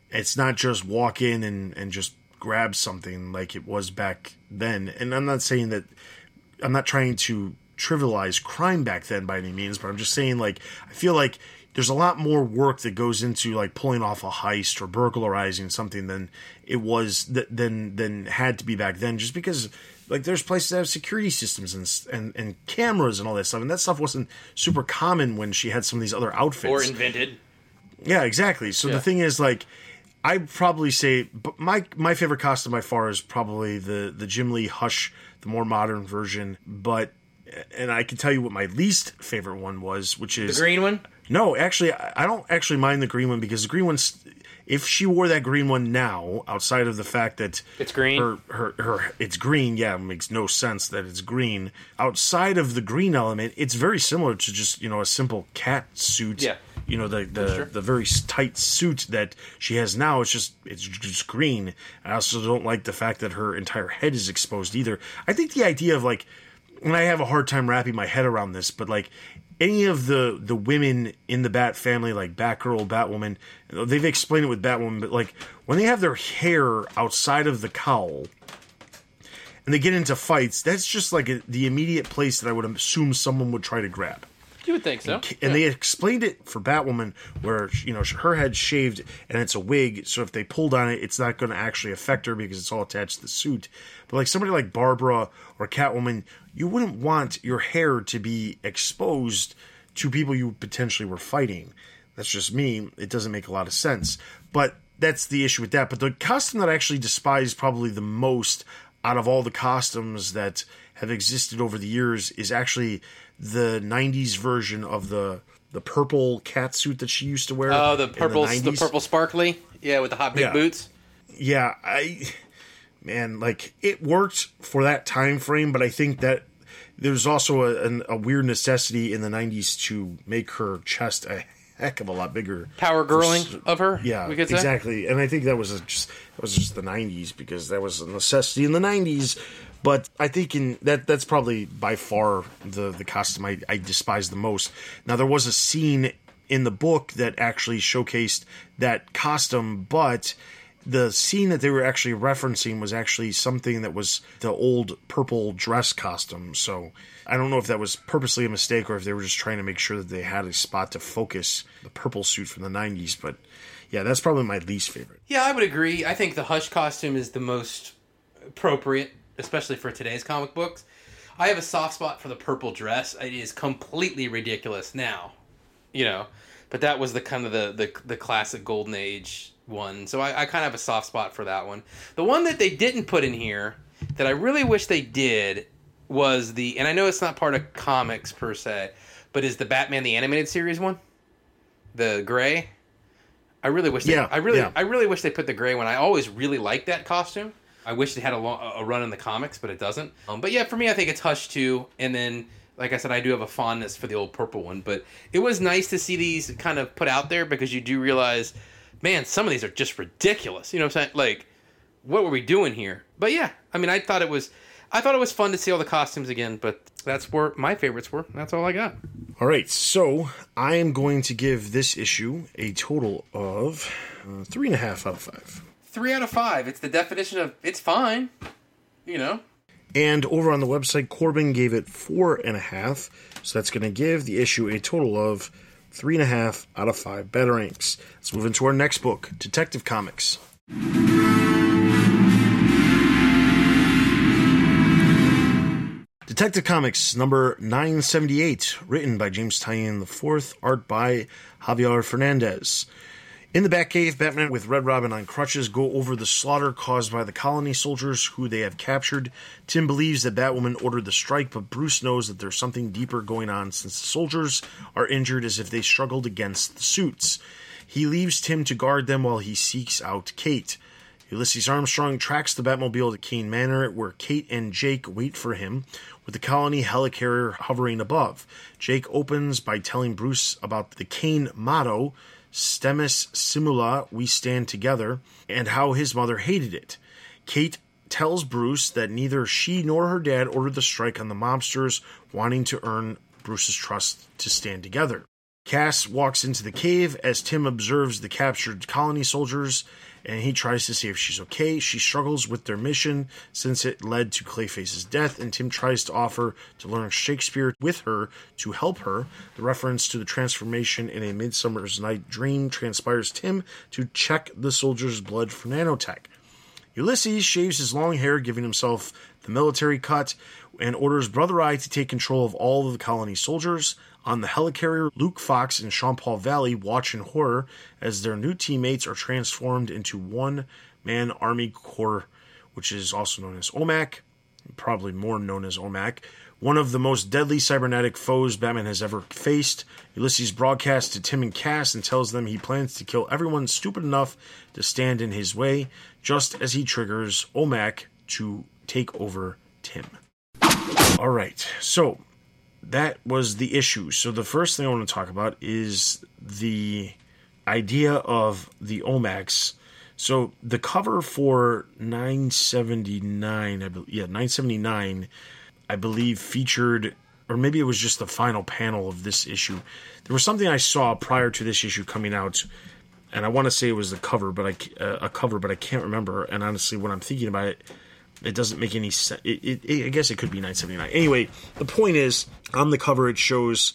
It's not just walk in and and just grab something like it was back then. And I'm not saying that I'm not trying to trivialize crime back then by any means, but I'm just saying like I feel like there's a lot more work that goes into like pulling off a heist or burglarizing something than it was th- than than had to be back then. Just because like there's places that have security systems and and and cameras and all that stuff, and that stuff wasn't super common when she had some of these other outfits. or invented. Yeah, exactly. So Yeah. the thing is, like, I'd probably say, but my my favorite costume by far is probably the the Jim Lee Hush, the more modern version. But and I can tell you what my least favorite one was, which is The green one? no, actually, I don't actually mind the green one because the green one's. If she wore that green one now, outside of the fact that It's green? her her her it's green, yeah, it makes no sense that it's green. Outside of the green element, it's very similar to just you know a simple cat suit. Yeah. You know the the, the very tight suit that she has now. It's just it's just green. I also don't like the fact that her entire head is exposed either. I think the idea of like and I have a hard time wrapping my head around this, but like any of the the women in the Bat family, like Batgirl, Batwoman, they've explained it with Batwoman, but like when they have their hair outside of the cowl and they get into fights, that's just like a, the immediate place that I would assume someone would try to grab. You would think so. And they explained it for Batwoman, where you know her head's shaved and it's a wig, so if they pulled on it, it's not going to actually affect her because it's all attached to the suit. But like somebody like Barbara or Catwoman, you wouldn't want your hair to be exposed to people you potentially were fighting. That's just me. It doesn't make a lot of sense. But that's the issue with that. But the costume that I actually despise probably the most out of all the costumes that have existed over the years is actually the 90s version of the the purple cat suit that she used to wear. Oh, the purple, the, 90s. purple sparkly, yeah, with the hot big Yeah. boots. Yeah, I man, like it worked for that time frame, but I think that there's also a, an, a weird necessity in the 90s to make her chest a heck of a lot bigger. Power girling of her. Yeah, we could say. exactly. And I think that was a, just that was just the '90s because that was a necessity in the '90s. But I think in that that's probably by far the the costume I, I despise the most. Now there was a scene in the book that actually showcased that costume, but the scene that they were actually referencing was actually something that was the old purple dress costume. So I don't know if that was purposely a mistake or if they were just trying to make sure that they had a spot to focus the purple suit from the 90s. But yeah, that's probably my least favorite. Yeah, I would agree. I think the Hush costume is the most appropriate, especially for today's comic books. I have a soft spot for the purple dress. It is completely ridiculous now, you know, but that was the kind of the the, the classic golden age one. So I, I kind of have a soft spot for that one. The one that they didn't put in here that I really wish they did was the, and I know it's not part of comics per se, but is the Batman the animated series one, the gray. I really wish they. Yeah, I really, yeah. I really wish they put the gray one. I always really liked that costume. I wish it had a, long, a run in the comics, but it doesn't. Um, but yeah, for me, I think it's Hush too. And then, like I said, I do have a fondness for the old purple one. But it was nice to see these kind of put out there because you do realize, man, some of these are just ridiculous. You know what I'm saying? Like, what were we doing here? But yeah, I mean, I thought it was, I thought it was fun to see all the costumes again. But that's where my favorites were. That's all I got. All right, so I am going to give this issue a total of uh, three and a half out of five. Three out of five. It's the definition of it's fine. You know. And over on the website, Corbin gave it four and a half. So that's going to give the issue a total of three and a half out of five batarangs. Let's move into our next book, Detective Comics. Detective Comics number 978, written by James Tynion IV, art by Javier Fernandez. In the Batcave, Batman with Red Robin on crutches go over the slaughter caused by the colony soldiers who they have captured. Tim believes that Batwoman ordered the strike, but Bruce knows that there's something deeper going on since the soldiers are injured as if they struggled against the suits. He leaves Tim to guard them while he seeks out Kate. Ulysses Armstrong tracks the Batmobile to Kane Manor, where Kate and Jake wait for him, with the colony helicarrier hovering above. Jake opens by telling Bruce about the Kane motto, Stemis Simula, we stand together, and how his mother hated it. Kate tells Bruce that neither she nor her dad ordered the strike on the mobsters, wanting to earn Bruce's trust to stand together. Cass walks into the cave as Tim observes the captured colony soldiers and he tries to see if she's okay. She struggles with their mission since it led to Clayface's death, and Tim tries to offer to learn Shakespeare with her to help her. The reference to the transformation in a Midsummer's Night Dream transpires Tim to check the soldier's blood for nanotech. Ulysses shaves his long hair, giving himself the military cut, and orders Brother Eye to take control of all of the colony soldiers. On the helicarrier, Luke Fox and Jean-Paul Valley watch in horror as their new teammates are transformed into one man army corps, which is also known as OMAC, probably more known as OMAC. One of the most deadly cybernetic foes Batman has ever faced. Ulysses broadcasts to Tim and Cass and tells them he plans to kill everyone stupid enough to stand in his way, just as he triggers OMAC to take over Tim. All right, so that was the issue. So the first thing I want to talk about is the idea of the OMACs. So the cover for 979, I believe, yeah, 979, I believe featured, or maybe it was just the final panel of this issue. There was something I saw prior to this issue coming out, and I want to say it was the cover, but I uh, a cover, but I can't remember. And honestly, when I'm thinking about it, it doesn't make any sense. I guess it could be 979. Anyway, the point is, on the cover, it shows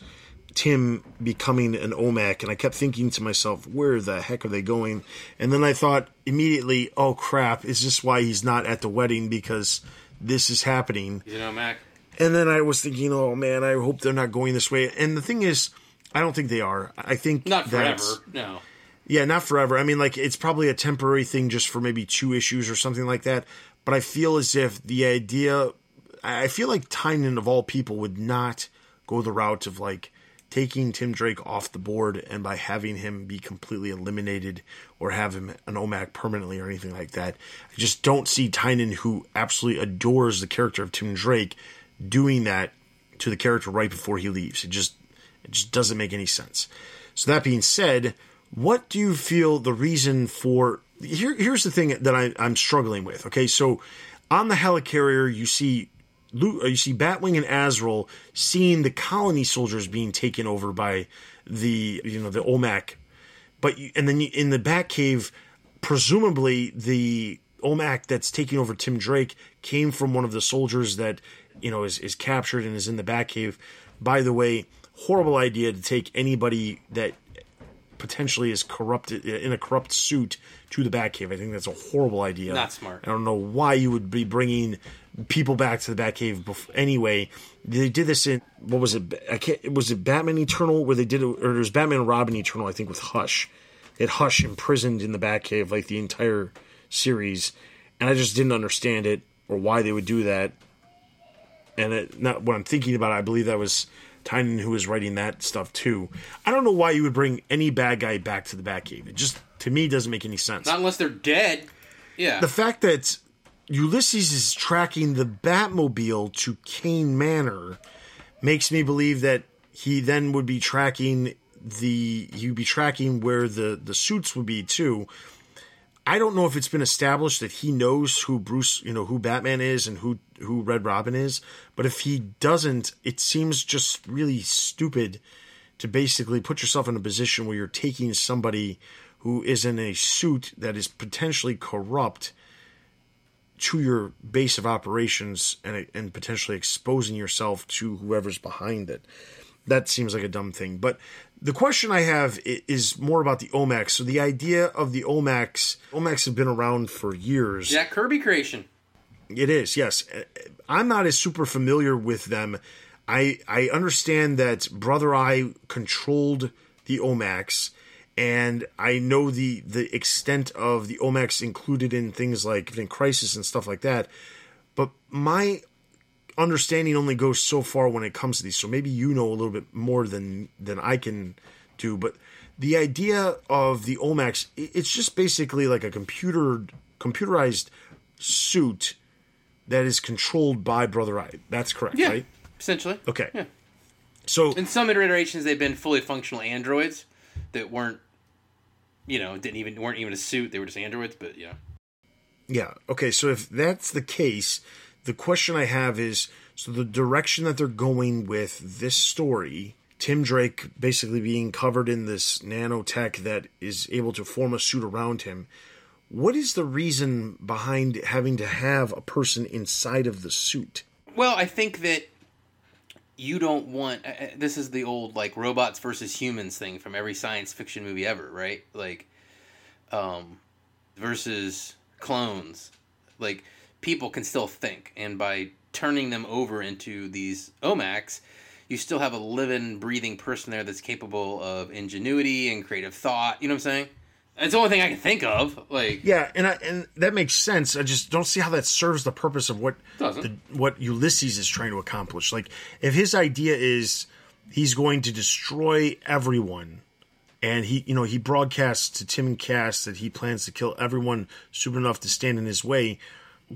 Tim becoming an OMAC, and I kept thinking to myself, where the heck are they going? And then I thought immediately, oh crap, is this why he's not at the wedding? Because this is happening. You know, Mac. And then I was thinking, oh man, I hope they're not going this way. And the thing is, I don't think they are. I think Not forever. No. yeah, not forever. I mean, like it's probably a temporary thing, just for maybe two issues or something like that. But I feel as if the idea, I feel like Tynion of all people would not go the route of like taking Tim Drake off the board and by having him be completely eliminated or have him an OMAC permanently or anything like that. I just don't see Tynion, who absolutely adores the character of Tim Drake, doing that to the character right before he leaves. It just it just doesn't make any sense. So that being said, what do you feel the reason for here here's the thing that I, I'm struggling with. Okay, so on the helicarrier you see uh, you see Batwing and Azrael seeing the colony soldiers being taken over by the you know the OMAC, but you, and then you, in the Batcave, presumably the OMAC that's taking over Tim Drake came from one of the soldiers that you know is is captured and is in the Batcave. By the way, horrible idea to take anybody that potentially is corrupted in a corrupt suit to the Batcave. I think that's a horrible idea. Not smart. I don't know why you would be bringing people back to the Batcave. Bef- anyway, they did this in what was it? I can't. Was it Batman Eternal where they did it, or it was Batman and Robin Eternal? I think with Hush. It Hush imprisoned in the Batcave like the entire series, and I just didn't understand it or why they would do that. And it, not what I'm thinking about it, I believe that was Tynion who was writing that stuff too. I don't know why you would bring any bad guy back to the Batcave. It just to me doesn't make any sense. Not unless they're dead. Yeah. the fact that Ulysses is tracking the Batmobile to Kane Manor makes me believe that he then would be tracking the he would be tracking where the the suits would be too. I don't know if it's been established that he knows who Bruce, you know, who Batman is and who who Red Robin is, but if he doesn't, it seems just really stupid to basically put yourself in a position where you're taking somebody who is in a suit that is potentially corrupt to your base of operations and and potentially exposing yourself to whoever's behind it. That seems like a dumb thing. But the question I have is more about the OMACs. So the idea of the OMACs, OMACs have been around for years. Yeah, Kirby creation. It is, yes. Uh, uh, I'm not as super familiar with them. I I understand that Brother Eye controlled the OMACs, and I know the the extent of the OMACs included in things like in Crisis and stuff like that. But my understanding only goes so far when it comes to these. So maybe you know a little bit more than than I can do. But the idea of the OMACs, i- it's just basically like a computer computerized suit that is controlled by Brother Eye. That's correct, Yeah, right? essentially. Okay. Yeah. So In some iterations, they've been fully functional androids that weren't, you know, didn't even weren't even a suit. They were just androids. But yeah, Yeah. Okay. So if that's the case, the question I have is so the direction that they're going with this story, Tim Drake basically being covered in this nanotech that is able to form a suit around him. What is the reason behind having to have a person inside of the suit? Well, I think that you don't want. uh, This is the old like robots versus humans thing from every science fiction movie ever, right? Like, um, versus clones. Like, people can still think, and by turning them over into these omacs you still have a living, breathing person there that's capable of ingenuity and creative thought. You know what I'm saying? That's the only thing I can think of. Like, Yeah, and I, and that makes sense. I just don't see how that serves the purpose of what the, what Ulysses is trying to accomplish. Like, if his idea is he's going to destroy everyone, and he you know he broadcasts to Tim and Cass that he plans to kill everyone super enough to stand in his way.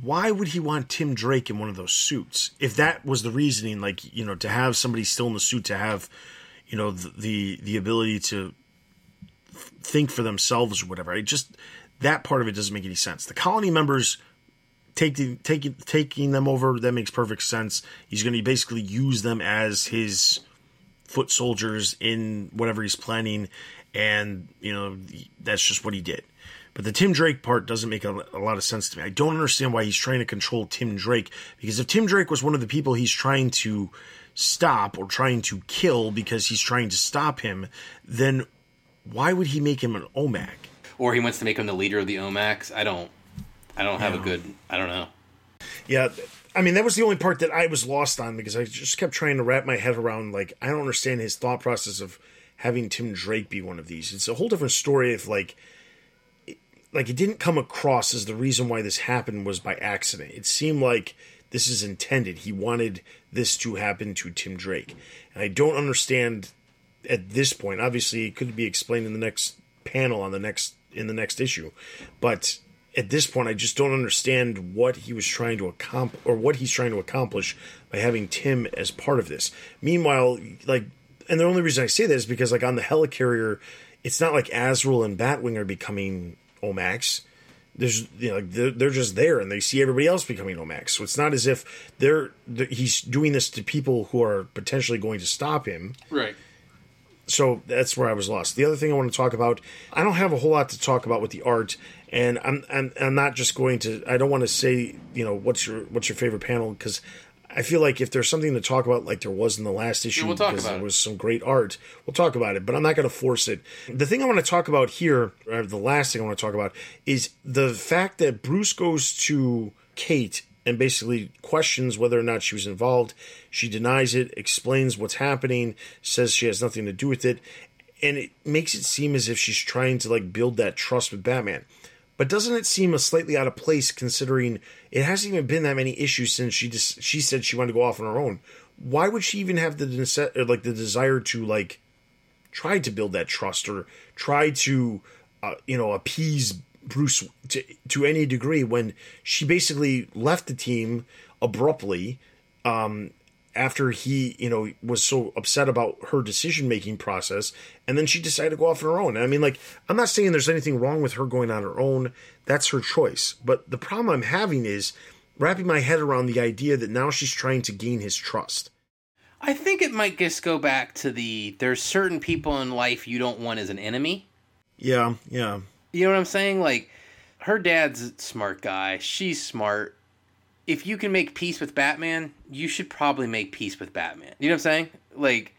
Why would he want Tim Drake in one of those suits? If that was the reasoning, like you know, to have somebody still in the suit to have, you know, the the, the ability to think for themselves or whatever. I just that part of it doesn't make any sense. The colony members taking taking taking them over that makes perfect sense. He's going to basically use them as his foot soldiers in whatever he's planning, and you know that's just what he did. But the Tim Drake part doesn't make a, a lot of sense to me. I don't understand why he's trying to control Tim Drake because if Tim Drake was one of the people he's trying to stop or trying to kill because he's trying to stop him, then why would he make him an OMAC? or he wants to make him the leader of the OMACs. I don't. I don't have a good. I don't know. Yeah, I mean that was the only part that I was lost on because I just kept trying to wrap my head around like I don't understand his thought process of having Tim Drake be one of these. It's a whole different story if like like it didn't come across as the reason why this happened was by accident. It seemed like this is intended. He wanted this to happen to Tim Drake. And I don't understand at this point. Obviously, it could be explained in the next panel on the next in the next issue, but at this point, I just don't understand what he was trying to accomplish or what he's trying to accomplish by having Tim as part of this. Meanwhile, like, and the only reason I say that is because, like, on the helicarrier, it's not like Azrael and Batwing are becoming OMACs. There's, you know, they're, they're just there and they see everybody else becoming OMACs. So it's not as if they're, they're he's doing this to people who are potentially going to stop him Right. So that's where I was lost. The other thing I want to talk about, I don't have a whole lot to talk about with the art, and I'm I'm, I'm not just going to. I don't want to say you know what's your what's your favorite panel because I feel like if there's something to talk about, like there was in the last issue, we'll talk because about there it. was some great art, we'll talk about it. But I'm not going to force it. The thing I want to talk about here, or the last thing I want to talk about, is the fact that Bruce goes to Kate and basically questions whether or not she was involved. She denies it, explains what's happening, says she has nothing to do with it, and it makes it seem as if she's trying to like build that trust with Batman. But doesn't it seem a slightly out of place considering it hasn't even been that many issues since she just she said she wanted to go off on her own? Why would she even have the or like the desire to like try to build that trust or try to uh, you know appease Bruce to to any degree when she basically left the team abruptly um, after he you know was so upset about her decision making process and then she decided to go off on her own. I mean like I'm not saying there's anything wrong with her going on her own. That's her choice. But the problem I'm having is wrapping my head around the idea that now she's trying to gain his trust. I think it might just go back to the there's certain people in life you don't want as an enemy. Yeah, yeah. You know what I'm saying? Like her dad's a smart guy. She's smart. If you can make peace with Batman, you should probably make peace with Batman. You know what I'm saying? Like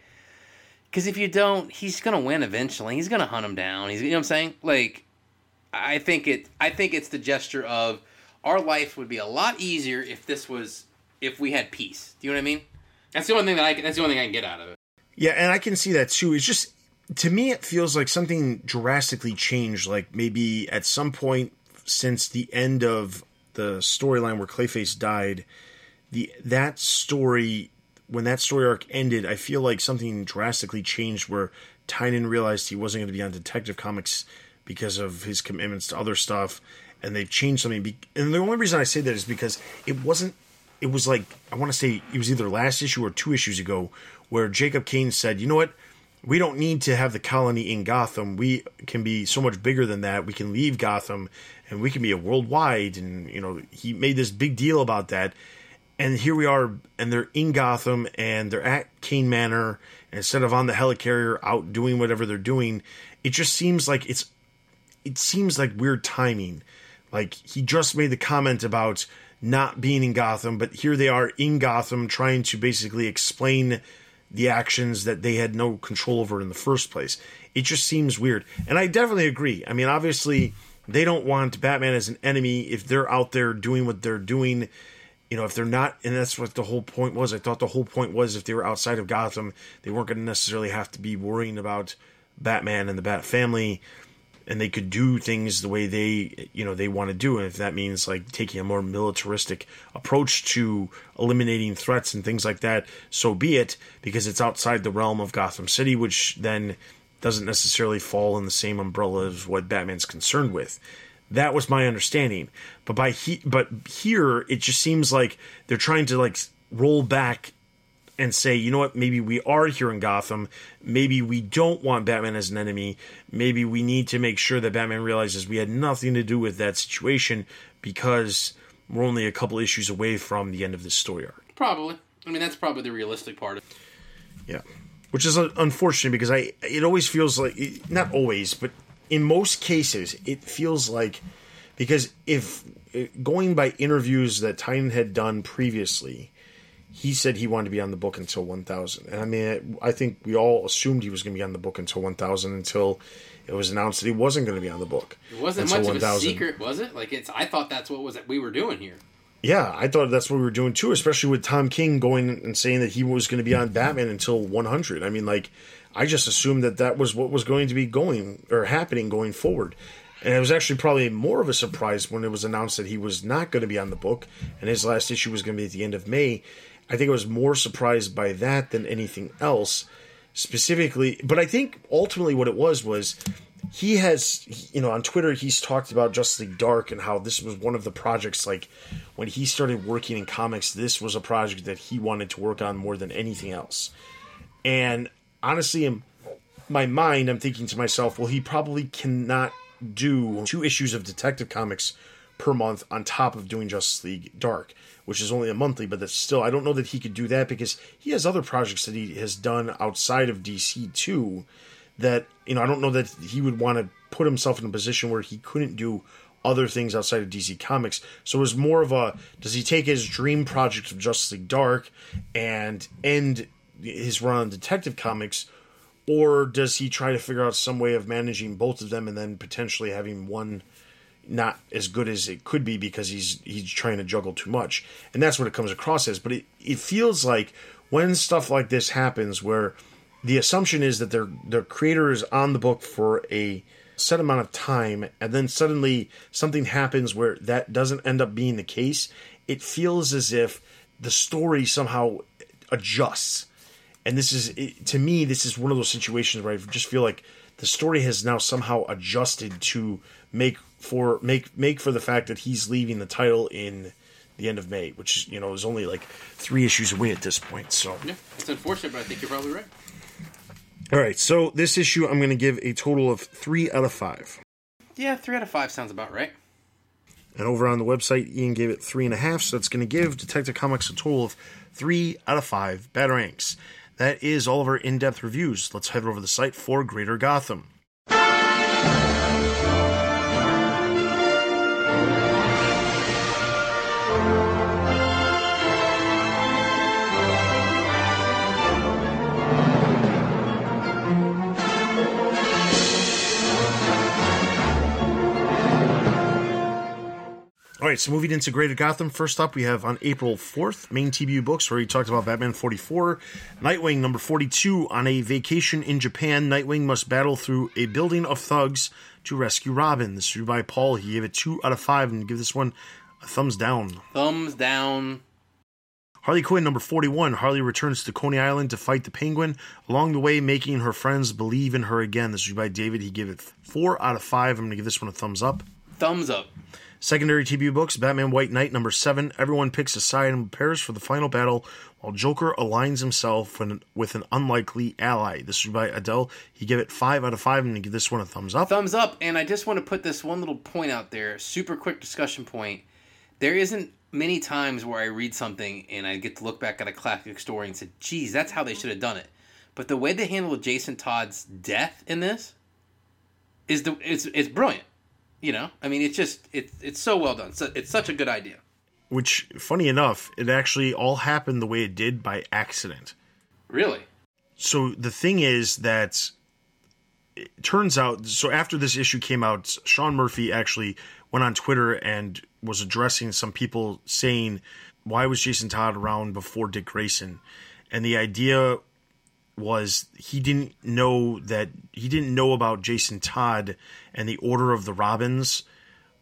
cuz if you don't, he's to win eventually. He's to hunt him down. He's you know what I'm saying? Like I think it I think it's the gesture of our life would be a lot easier if this was if we had peace. Do you know what I mean? That's the only thing that I that's the only thing I can get out of it. Yeah, and I can see that too. It's just to me, it feels like something drastically changed. Like maybe at some point since the end of the storyline where Clayface died, the that story when that story arc ended, I feel like something drastically changed where Tynion realized he wasn't going to be on Detective Comics because of his commitments to other stuff, and they've changed something. And the only reason I say that is because it wasn't. It was like I want to say it was either last issue or two issues ago where Jacob Kane said, "You know what? We don't need to have the colony in Gotham. We can be so much bigger than that. We can leave Gotham, and we can be a worldwide." And you know, he made this big deal about that and here we are, and they're in Gotham, and they're at Kane Manor. Instead of on the helicarrier out doing whatever they're doing, it just seems like it's. It seems like weird timing. Like he just made the comment about not being in Gotham, but here they are in Gotham trying to basically explain the actions that they had no control over in the first place. It just seems weird. And I definitely agree. I mean, obviously, they don't want Batman as an enemy if they're out there doing what they're doing you know, if they're not, and that's what the whole point was. I thought the whole point was if they were outside of Gotham, they weren't going to necessarily have to be worrying about Batman and the Bat family, and they could do things the way they, you know, they want to do. And if that means like taking a more militaristic approach to eliminating threats and things like that, so be it, because it's outside the realm of Gotham City, which then doesn't necessarily fall in the same umbrella as what Batman's concerned with. That was my understanding. But by he, but here it just seems like they're trying to like roll back and say, you know what, maybe we are here in Gotham. Maybe we don't want Batman as an enemy. Maybe we need to make sure that Batman realizes we had nothing to do with that situation because we're only a couple issues away from the end of this story arc. Probably. I mean, that's probably the realistic part of. Yeah. Which is uh, unfortunate because I it always feels like not always, but in most cases it feels like because if going by interviews that Tynion had done previously, he said he wanted to be on the book until 1000. And I mean, I think we all assumed he was going to be on the book until 1000 until it was announced that he wasn't going to be on the book. It wasn't much of a secret, was it? Like it's. I thought that's what was it we were doing here. Yeah, I thought that's what we were doing too, especially with Tom King going and saying that he was going to be on Batman until 100. I mean, like, I just assumed that that was what was going to be going or happening going forward. And it was actually probably more of a surprise when it was announced that he was not going to be on the book and his last issue was going to be at the end of May. I think I was more surprised by that than anything else, specifically. But I think ultimately what it was was he has, you know, on Twitter, he's talked about Justice League Dark and how this was one of the projects, like when he started working in comics, this was a project that he wanted to work on more than anything else. And honestly, in my mind, I'm thinking to myself, well, he probably cannot do two issues of Detective Comics per month on top of doing Justice League Dark, which is only a monthly, but that's still I don't know that he could do that because he has other projects that he has done outside of DC too. That you know, I don't know that he would want to put himself in a position where he couldn't do other things outside of DC Comics. So it was more of a does he take his dream project of Justice League Dark and end his run on Detective Comics, or does he try to figure out some way of managing both of them and then potentially having one not as good as it could be because he's he's trying to juggle too much. And that's what it comes across as. But it, it feels like when stuff like this happens where the assumption is that their their creator is on the book for a set amount of time and then suddenly something happens where that doesn't end up being the case it feels as if the story somehow adjusts. And this is to me this is one of those situations where I just feel like the story has now somehow adjusted to make for make make for the fact that he's leaving the title in the end of May, which you know is only like three issues away at this point. So yeah, it's unfortunate, but I think you're probably right. All right, so this issue I'm going to give a total of three out of five. Yeah, three out of five sounds about right. And over on the website, Ian gave it three and a half, so that's going to give Detective Comics a total of three out of five batarangs. That is all of our in depth reviews. Let's head over to the site for Greater Gotham. All right, so moving into Greater Gotham. First up, we have on April 4th, main TBU books, where he talked about Batman 44. Nightwing number 42. On a vacation in Japan, Nightwing must battle through a building of thugs to rescue Robin. This is by Paul. He gave it 2 out of 5 and give this one a thumbs down. Thumbs down. Harley Quinn number 41. Harley returns to Coney Island to fight the Penguin, along the way making her friends believe in her again. This is by David. He gave it 4 out of 5. I'm going to give this one a thumbs up. Thumbs up. Secondary TBU books Batman White Knight number 7. Everyone picks a side and prepares for the final battle while Joker aligns himself with an, unlikely ally. This is by Adele. He gave it 5 out of 5. I'm going to give this one a thumbs up. Thumbs up. And I just want to put this one little point out there, super quick discussion point. There isn't many times where I read something and I get to look back at a classic story and say, geez, that's how they should have done it. But the way they handled Jason Todd's death in this is the it's it's brilliant. You know, I mean, it's just it's it's so well done. So it's such a good idea. Which, funny enough, it actually all happened the way it did by accident. Really, So the thing is that it turns out so after this issue came out, Sean Murphy actually went on Twitter and was addressing some people saying why was Jason Todd around before Dick Grayson? And the idea was he didn't know that he didn't know about Jason Todd and the Order of the Robins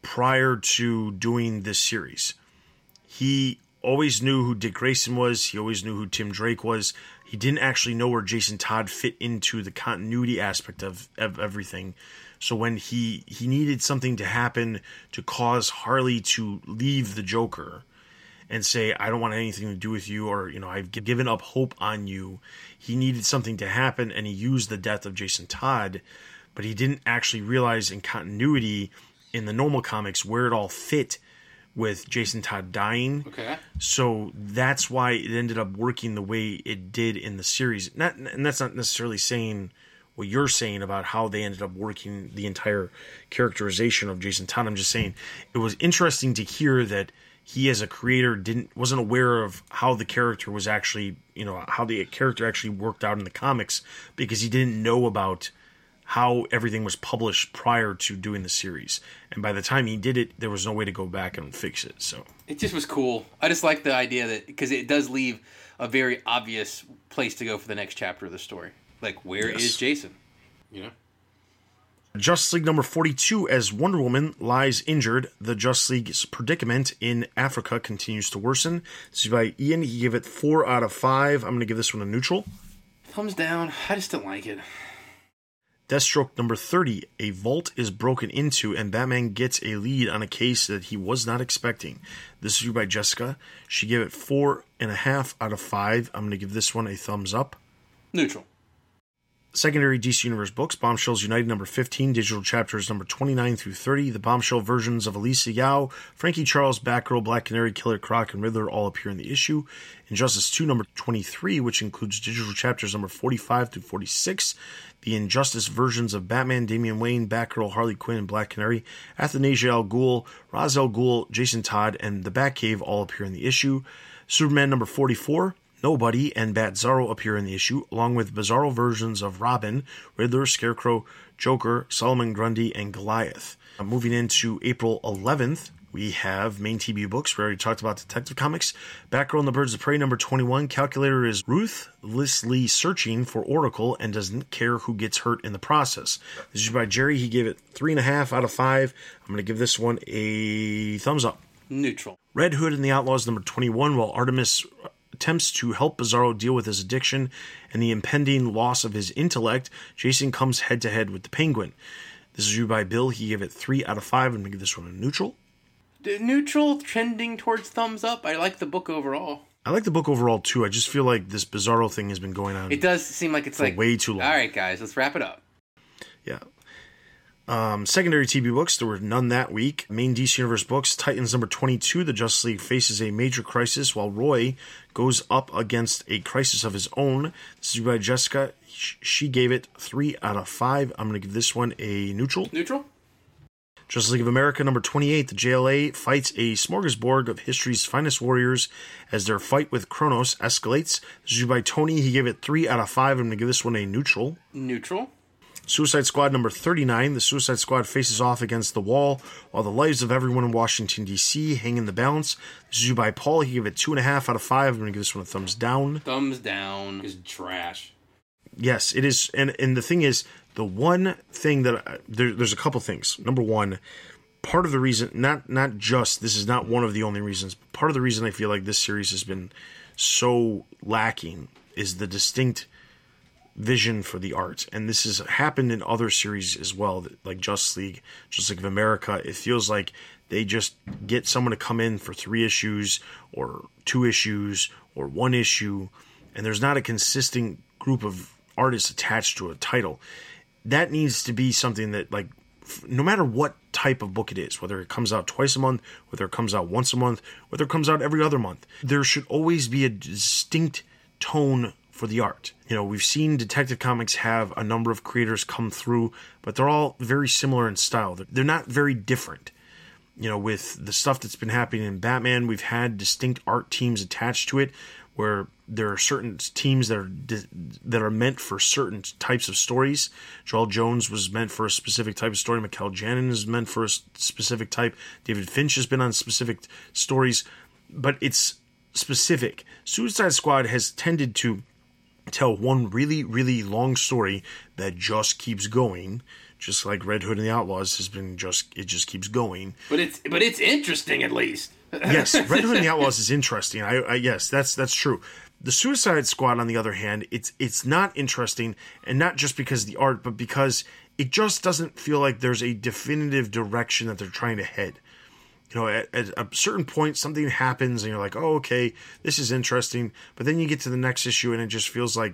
prior to doing this series. He always knew who Dick Grayson was. He always knew who Tim Drake was. He didn't actually know where Jason Todd fit into the continuity aspect of, of everything. So when he he needed something to happen to cause Harley to leave the Joker and say I don't want anything to do with you or you know I've given up hope on you, he needed something to happen and he used the death of Jason Todd, but he didn't actually realize in continuity in the normal comics where it all fit with Jason Todd dying. okay. So that's why it ended up working the way it did in the series. Not, and that's not necessarily saying what you're saying about how they ended up working the entire characterization of Jason Todd. I'm just saying it was interesting to hear that he, as a creator, didn't wasn't aware of how the character was actually, you know, how the character actually worked out in the comics because he didn't know about how everything was published prior to doing the series. And by the time he did it, there was no way to go back and fix it. So It just was cool. I just like the idea that because it does leave a very obvious place to go for the next chapter of the story. Like, where is Yes. Jason? You know. Justice League number 42 as Wonder Woman lies injured. The Justice League's predicament in Africa continues to worsen. This is by Ian. He gave it 4 out of 5. I'm going to give this one a neutral. Thumbs down. I just don't like it. Deathstroke number 30. A vault is broken into, and Batman gets a lead on a case that he was not expecting. This is by Jessica. She gave it 4.5 out of 5. I'm going to give this one a thumbs up. Neutral. Secondary DC Universe books, Bombshells United number 15, digital chapters number 29 through 30. The bombshell versions of Alysia Yeoh, Frankie Charles, Batgirl, Black Canary, Killer Croc, and Riddler all appear in the issue. Injustice 2 number 23, which includes digital chapters number 45 through 46. The Injustice versions of Batman, Damian Wayne, Batgirl, Harley Quinn, and Black Canary, Athanasia Al Ghul, Ra's al Ghul, Jason Todd, and the Batcave all appear in the issue. Superman number 44, Nobody and Batzarro appear in the issue, along with bizarro versions of Robin, Riddler, Scarecrow, Joker, Solomon Grundy, and Goliath. Uh, moving into April 11th, we have main TBU books. We already talked about Detective Comics. Batgirl and the Birds of Prey number 21. Calculator is ruthlessly searching for Oracle and doesn't care who gets hurt in the process. This is by Jerry. He gave it 3.5 out of 5. I'm going to give this one a thumbs up. Neutral. Red Hood and the Outlaws number 21, while Artemis attempts to help Bizarro deal with his addiction and the impending loss of his intellect, Jason comes head to head with the Penguin. This is you by Bill. He gave it 3 out of 5. I'm give this one a neutral. Neutral, trending towards thumbs up. I like the book overall. I like the book overall too. I just feel like this Bizarro thing has been going on. It does seem like it's like way too long. All right, guys, let's wrap it up. Yeah. Um, secondary TV books, there were none that week. Main DC Universe books, Titans number 22, the Justice League faces a major crisis while Roy goes up against a crisis of his own. This is by Jessica. She gave it 3 out of 5. I'm going to give this one a neutral. Neutral. Justice League of America number 28, the JLA fights a smorgasbord of history's finest warriors as their fight with Kronos escalates. This is by Tony. He gave it 3 out of 5. I'm going to give this one a neutral. Neutral. Suicide Squad number 39. The Suicide Squad faces off against the wall while the lives of everyone in Washington, D.C. hang in the balance. This is you by Paul. He gave it 2.5 out of 5. I'm going to give this one a thumbs down. Thumbs down is trash. Yes, it is. And, and the thing is, the one thing that I, there, there's a couple things. Number one, part of the reason, not not just this is not one of the only reasons. But part of the reason I feel like this series has been so lacking is the distinct vision for the art, and this has happened in other series as well, like Justice League, Justice League of America. It feels like they just get someone to come in for three issues or two issues or one issue, and there's not a consistent group of artists attached to a title. That needs to be something that like no matter what type of book it is, whether it comes out twice a month, whether it comes out once a month, whether it comes out every other month, there should always be a distinct tone for the art. You know, we've seen Detective Comics have a number of creators come through, but they're all very similar in style. They're not very different. You know, with the stuff that's been happening in Batman, we've had distinct art teams attached to it where there are certain teams that are that are meant for certain types of stories. Joelle Jones was meant for a specific type of story. Mikel Janin is meant for a specific type. David Finch has been on specific stories, but it's specific. Suicide Squad has tended to tell one really really long story that just keeps going just like red hood and the outlaws has been just it just keeps going. But it's but it's interesting at least. Yes red hood and the outlaws is interesting. I, I yes that's that's true. The suicide squad on the other hand it's it's not interesting and not just because of the art but because it just doesn't feel like there's a definitive direction that they're trying to head you know, at, at, a certain point, something happens, and you're like, "Oh, okay, this is interesting." But then you get to the next issue, and it just feels like,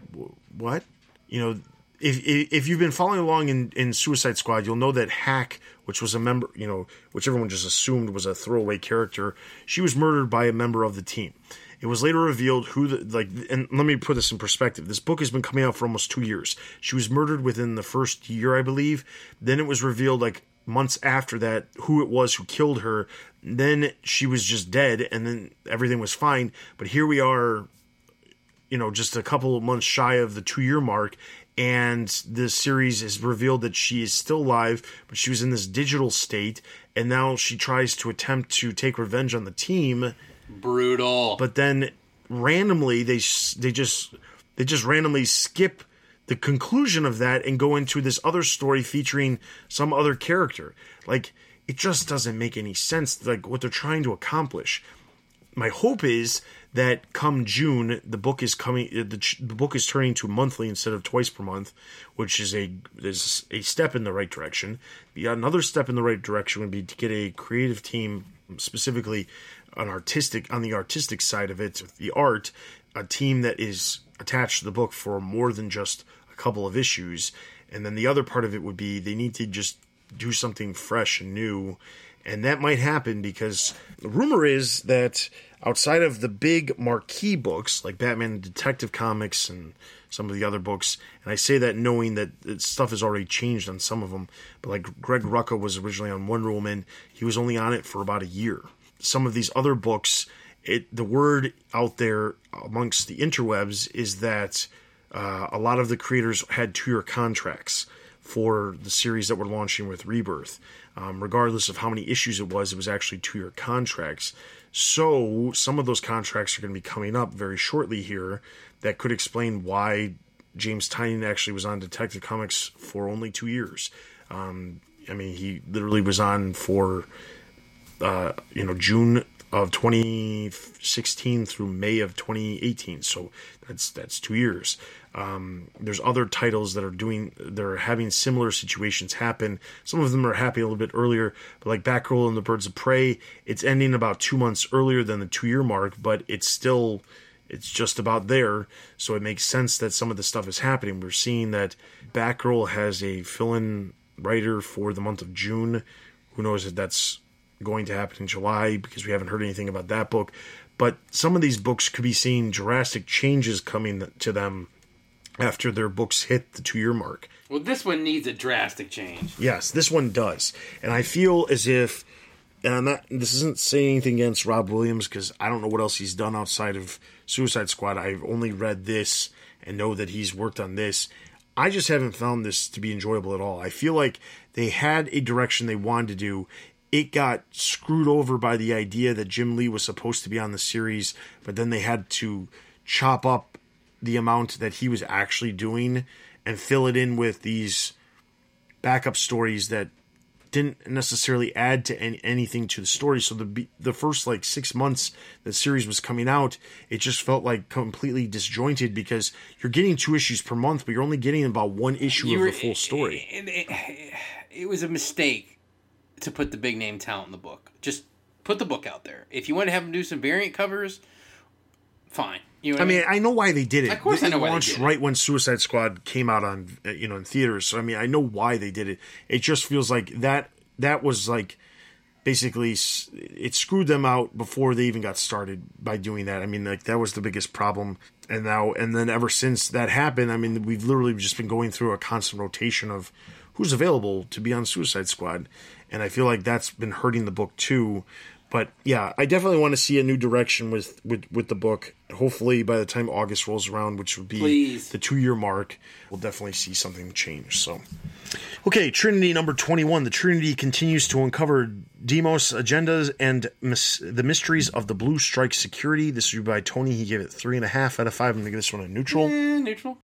"What?" You know, if if you've been following along in, in Suicide Squad, you'll know that Hack, which was a member, you know, which everyone just assumed was a throwaway character, she was murdered by a member of the team. It was later revealed who the like, and let me put this in perspective. This book has been coming out for almost two years. She was murdered within the first year, I believe. Then it was revealed like months after that who it was who killed her. Then she was just dead, and then everything was fine. But here we are, you know, just a couple of months shy of the two year mark, and the series has revealed that she is still alive, but she was in this digital state, and now she tries to attempt to take revenge on the team. Brutal. But then randomly they they just they just randomly skip the conclusion of that and go into this other story featuring some other character. Like it just doesn't make any sense like what they're trying to accomplish. My hope is that come June the book is coming uh, the, the book is turning to monthly instead of twice per month, which is a is a step in the right direction. Another step in the right direction would be to get a creative team specifically an artistic on the artistic side of it, the art, a team that is attached to the book for more than just a couple of issues. And then the other part of it would be they need to just do something fresh and new. And that might happen because the rumor is that outside of the big marquee books like Batman Detective Comics and some of the other books, and I say that knowing that stuff has already changed on some of them, but like Greg Rucka was originally on Wonder Woman, he was only on it for about a year. Some of these other books, it the word out there amongst the interwebs is that uh, a lot of the creators had two year contracts for the series that we're launching with Rebirth. Um, regardless of how many issues it was, it was actually two year contracts. So some of those contracts are going to be coming up very shortly here that could explain why James Tynion actually was on Detective Comics for only two years. Um, I mean, he literally was on for, uh, you know, June of 2016 through May of 2018. So that's that's two years. Um, there's other titles that are doing they're having similar situations happen. Some of them are happy a little bit earlier, but like Batgirl and the Birds of Prey, it's ending about two months earlier than the two year mark, but it's still it's just about there. So it makes sense that some of the stuff is happening. We're seeing that Batgirl has a fill in writer for the month of June. Who knows if that's going to happen in July because we haven't heard anything about that book. But some of these books could be seeing drastic changes coming to them after their books hit the two year mark. Well, this one needs a drastic change. Yes, this one does. And I feel as if, and I'm not, this isn't saying anything against Rob Williams because I don't know what else he's done outside of Suicide Squad. I've only read this and know that he's worked on this. I just haven't found this to be enjoyable at all. I feel like they had a direction they wanted to do. It got screwed over by the idea that Jim Lee was supposed to be on the series, but then they had to chop up the amount that he was actually doing and fill it in with these backup stories that didn't necessarily add to any, anything to the story. So the the first like six months the series was coming out, it just felt like completely disjointed because you're getting two issues per month, but you're only getting about one issue You of the full story. It, it- it was a mistake to put the big name talent in the book. Just put the book out there. If you want to have them do some variant covers, fine. You know I mean, I know why they did it. Of course I know why they launched did it. right when Suicide Squad came out on uh, you know in theaters. So I mean, I know why they did it. It just feels like that that was like basically it screwed them out before they even got started by doing that. I mean, like that was the biggest problem. And now and then ever since that happened, I mean, we've literally just been going through a constant rotation of who's available to be on Suicide Squad, and I feel like that's been hurting the book too. But yeah, I definitely want to see a new direction with with with the book. Hopefully, by the time August rolls around, which would be Please. the two year mark, we'll definitely see something change. So, okay, Trinity number twenty one. The Trinity continues to uncover Demos agendas and mis- the mysteries of the Blue Strike Security. This is by Tony. He gave it three and a half out of five. I'm gonna give this one a neutral. Eh, neutral.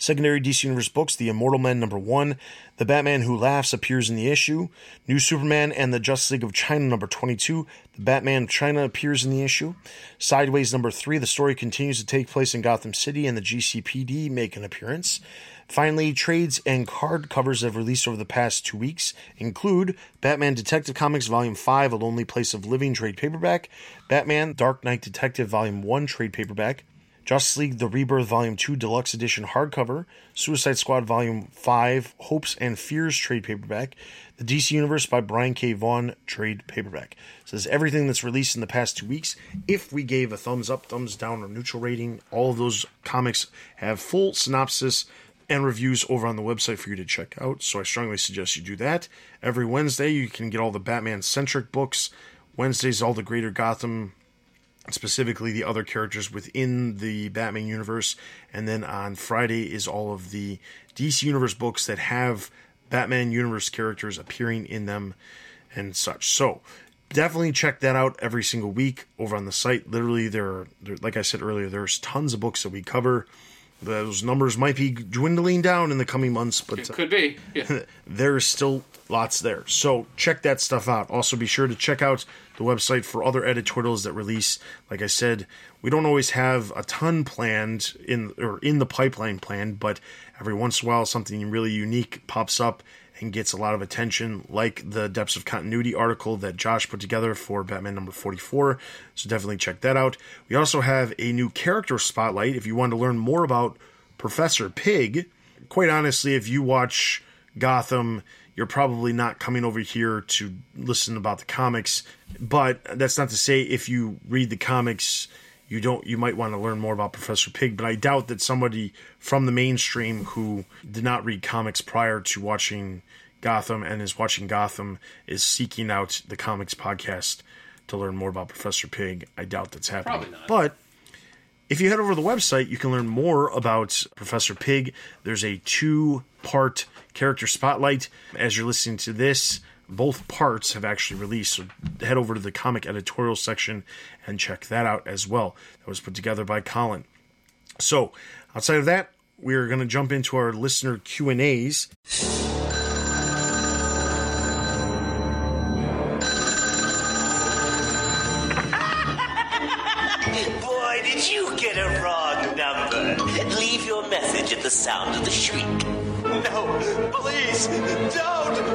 Secondary DC Universe books The Immortal Men number one, The Batman Who Laughs appears in the issue, New Superman and the Justice League of China number 22, The Batman of China appears in the issue, Sideways number three, the story continues to take place in Gotham City and the GCPD make an appearance. Finally, trades and card covers have released over the past two weeks include Batman Detective Comics Volume 5, A Lonely Place of Living trade paperback, Batman Dark Knight Detective Volume 1 trade paperback, Justice League The Rebirth Volume 2 Deluxe Edition hardcover, Suicide Squad Volume 5 Hopes and Fears trade paperback, The DC Universe by Brian K. Vaughan trade paperback. So this is everything that's released in the past two weeks. If we gave a thumbs up, thumbs down, or neutral rating, all of those comics have full synopsis and reviews over on the website for you to check out. So I strongly suggest you do that. Every Wednesday, you can get all the Batman centric books. Wednesdays, all the Greater Gotham specifically the other characters within the Batman universe. And then on Friday is all of the DC Universe books that have Batman universe characters appearing in them and such. So definitely check that out every single week over on the site. Literally, there are, there, like I said earlier, there's tons of books that we cover. Those numbers might be dwindling down in the coming months, but It could be. Yeah. there's still lots there. So check that stuff out. Also, be sure to check out the website for other editorials that release. Like I said, we don't always have a ton planned in or in the pipeline planned, but every once in a while something really unique pops up and gets a lot of attention, like the Depths of Continuity article that Josh put together for Batman number 44. So definitely check that out. We also have a new character spotlight if you want to learn more about Professor Pig. Quite honestly, if you watch Gotham, you're probably not coming over here to listen about the comics. But that's not to say if you read the comics, you don't you might want to learn more about Professor Pig. But I doubt that somebody from the mainstream who did not read comics prior to watching Gotham and is watching Gotham is seeking out the comics podcast to learn more about Professor Pig. I doubt that's happening. But if you head over to the website, you can learn more about Professor Pig. There's a two part character spotlight. As you're listening to this, both parts have actually released. So head over to the comic editorial section and check that out as well. That was put together by Colin. So outside of that, we're going to jump into our listener Q and A's. Boy, did you get a wrong number. Leave your message at the sound of the shriek. Please, don't!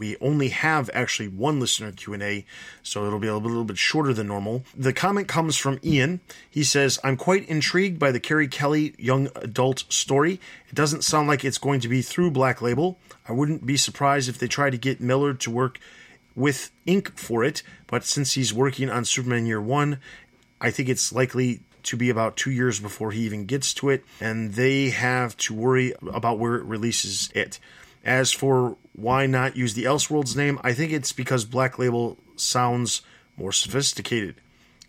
we only have actually one listener q&a so it'll be a little bit shorter than normal. The comment comes from ian. He says i'm quite intrigued by the carrie kelly young adult story. It doesn't sound like it's going to be through black label. I wouldn't be surprised if they try to get miller to work with ink for it but since he's working on superman year one i think it's likely to be about two years before he even gets to it, and they have to worry about where it releases it. As for why not use the Elseworlds name, I think it's because Black Label sounds more sophisticated.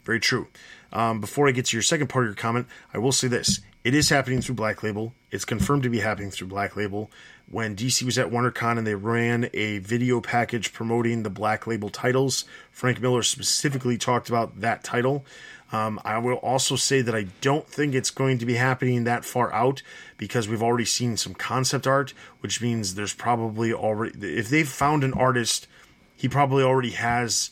Very true. Um, before I get to your second part of your comment, I will say this. It is happening through Black Label. It's confirmed to be happening through Black Label. When DC was at WonderCon and they ran a video package promoting the Black Label titles, Frank Miller specifically talked about that title. Um, I will also say that I don't think it's going to be happening that far out because we've already seen some concept art, which means there's probably already, if they've found an artist, he probably already has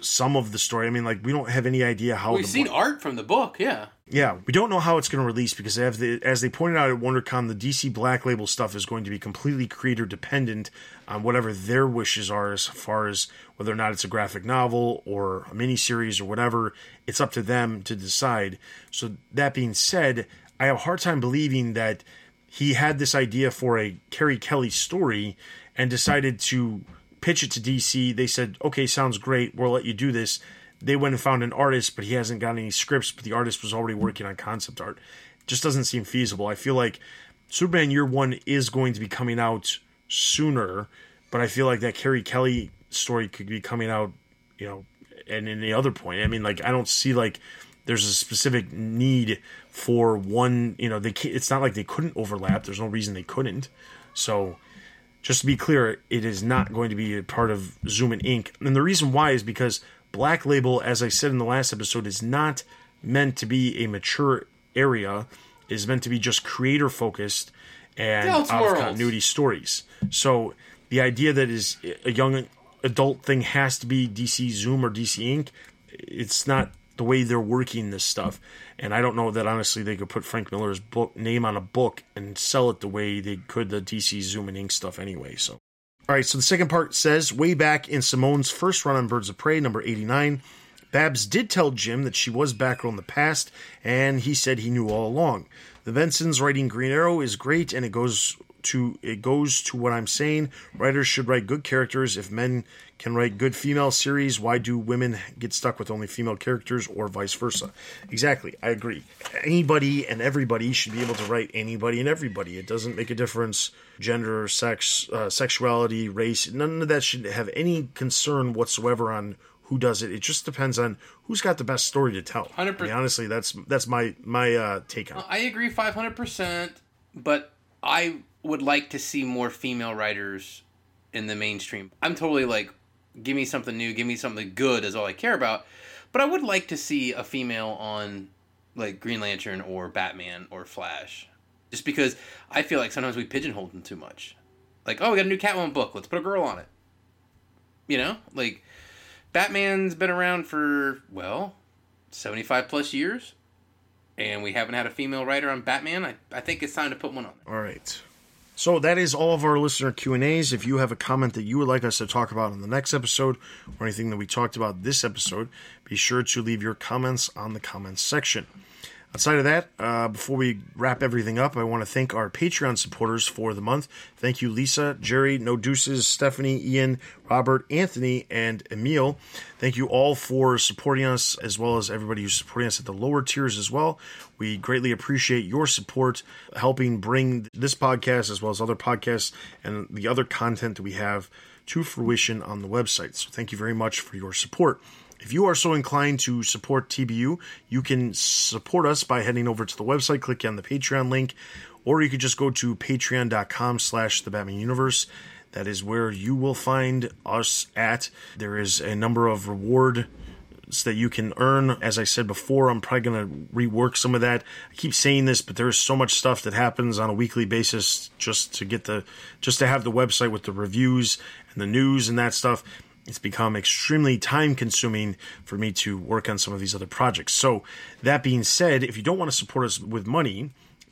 some of the story. I mean, like, we don't have any idea how We've seen art from the book, yeah. yeah, we don't know how it's going to release because they have the, as they pointed out at WonderCon, the DC Black Label stuff is going to be completely creator dependent on whatever their wishes are as far as whether or not it's a graphic novel or a miniseries or whatever. It's up to them to decide. So that being said, I have a hard time believing that he had this idea for a Carrie Kelly story and decided to pitch it to DC. They said, "Okay, sounds great. We'll let you do this." they went and found an artist, but he hasn't got any scripts, but the artist was already working on concept art. It just doesn't seem feasible. I feel like Superman Year One is going to be coming out sooner, but I feel like that Carrie Kelly story could be coming out, you know, and in the other point. I mean, like I don't see like there's a specific need for one. You know, they it's not like they couldn't overlap. There's no reason they couldn't. So just to be clear, it is not going to be a part of Zoom and Ink. And the reason why is because Black Label, as I said in the last episode, is not meant to be a mature area. It is meant to be just creator focused and out of continuity stories. So the idea that is a young adult thing has to be DC Zoom or DC Ink. It's not the way they're working this stuff. And I don't know that honestly they could put Frank Miller's book name on a book and sell it the way they could the DC Zoom and Ink stuff anyway. So all right, so the second part says way back in Simone's first run on Birds of Prey, number 89, Babs did tell Jim that she was Batgirl in the past, and he said he knew all along. The Bensons writing Green Arrow is great, and it goes to it goes to what I'm saying. Writers should write good characters. If men can write good female series, why do women get stuck with only female characters, or vice versa? Exactly, I agree. Anybody and everybody should be able to write anybody and everybody. It doesn't make a difference gender, sex, uh, sexuality, race. None of that should have any concern whatsoever on who does it. It just depends on who's got the best story to tell. 100%. I mean, honestly, that's that's my my uh, take on it. I agree 500%, but I would like to see more female writers in the mainstream. I'm totally like, give me something new, give me something good is all I care about. But I would like to see a female on like Green Lantern or Batman or Flash. Just because I feel like sometimes we pigeonhole them too much. Like, oh, we got a new Catwoman book, let's put a girl on it. You know? Like, Batman's been around for, well, 75 plus years and we haven't had a female writer on Batman, I, I think it's time to put one on. All right. So that is all of our listener Q and A's. If you have a comment that you would like us to talk about in the next episode, or anything that we talked about this episode, be sure to leave your comments on the comments section. Outside of that, uh, before we wrap everything up, I want to thank our Patreon supporters for the month. Thank you, Lisa, Jerry, No Deuces, Stephanie, Ian, Robert, Anthony, and Emil. Thank you all for supporting us, as well as everybody who's supporting us at the lower tiers as well. We greatly appreciate your support, helping bring this podcast, as well as other podcasts and the other content that we have to fruition on the website. So thank you very much for your support. If you are so inclined to support TBU, you can support us by heading over to the website, clicking on the Patreon link, or you could just go to patreon.com slash the Batman Universe. That is where you will find us at. There is a number of reward that you can earn. As I said before, I'm probably going to rework some of that. I keep saying this, but there's so much stuff that happens on a weekly basis just to get the just to have the website with the reviews and the news and that stuff. It's become extremely time consuming for me to work on some of these other projects. So, that being said, if you don't want to support us with money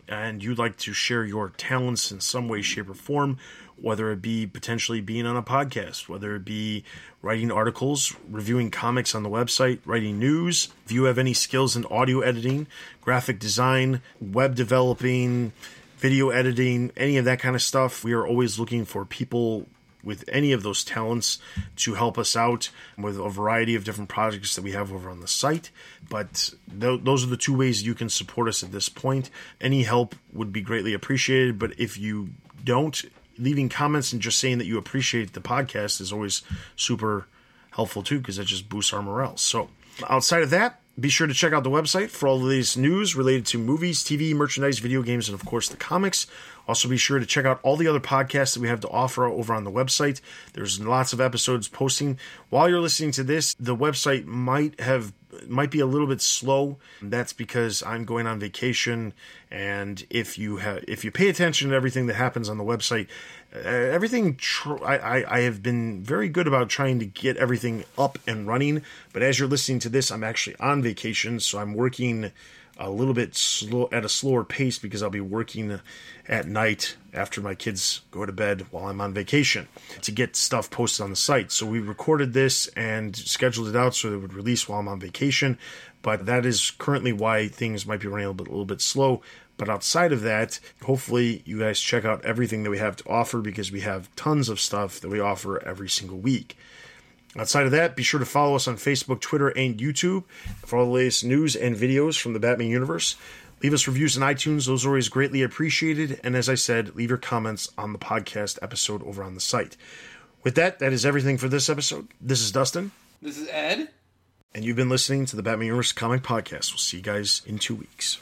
and you'd like to share your talents in some way, shape, or form, whether it be potentially being on a podcast, whether it be writing articles, reviewing comics on the website, writing news, if you have any skills in audio editing, graphic design, web developing, video editing, any of that kind of stuff, we are always looking for people with any of those talents to help us out with a variety of different projects that we have over on the site. But th- those are the two ways you can support us at this point. Any help would be greatly appreciated. But if you don't, leaving comments and just saying that you appreciate the podcast is always super helpful too, because that just boosts our morale. So outside of that, Be sure to check out the website for all the latest news related to movies, TV, merchandise, video games, and of course the comics. Also, be sure to check out all the other podcasts that we have to offer over on the website. There's lots of episodes posting. While you're listening to this, the website might have might be a little bit slow. That's because I'm going on vacation, and if you have if you pay attention to everything that happens on the website, uh, everything tr- I, I I have been very good about trying to get everything up and running. But as you're listening to this, I'm actually on vacation, so I'm working a little bit slow at a slower pace because I'll be working at night after my kids go to bed while I'm on vacation to get stuff posted on the site. So we recorded this and scheduled it out so it would release while I'm on vacation. But that is currently why things might be running a little bit, a little bit slow. But outside of that, hopefully you guys check out everything that we have to offer because we have tons of stuff that we offer every single week. Outside of that, be sure to follow us on Facebook, Twitter, and YouTube for all the latest news and videos from the Batman universe. Leave us reviews on iTunes, those are always greatly appreciated. And as I said, leave your comments on the podcast episode over on the site. With that, that is everything for this episode. This is Dustin, This is Ed. and you've been listening to the Batman Universe Comic Podcast. We'll see you guys in two weeks.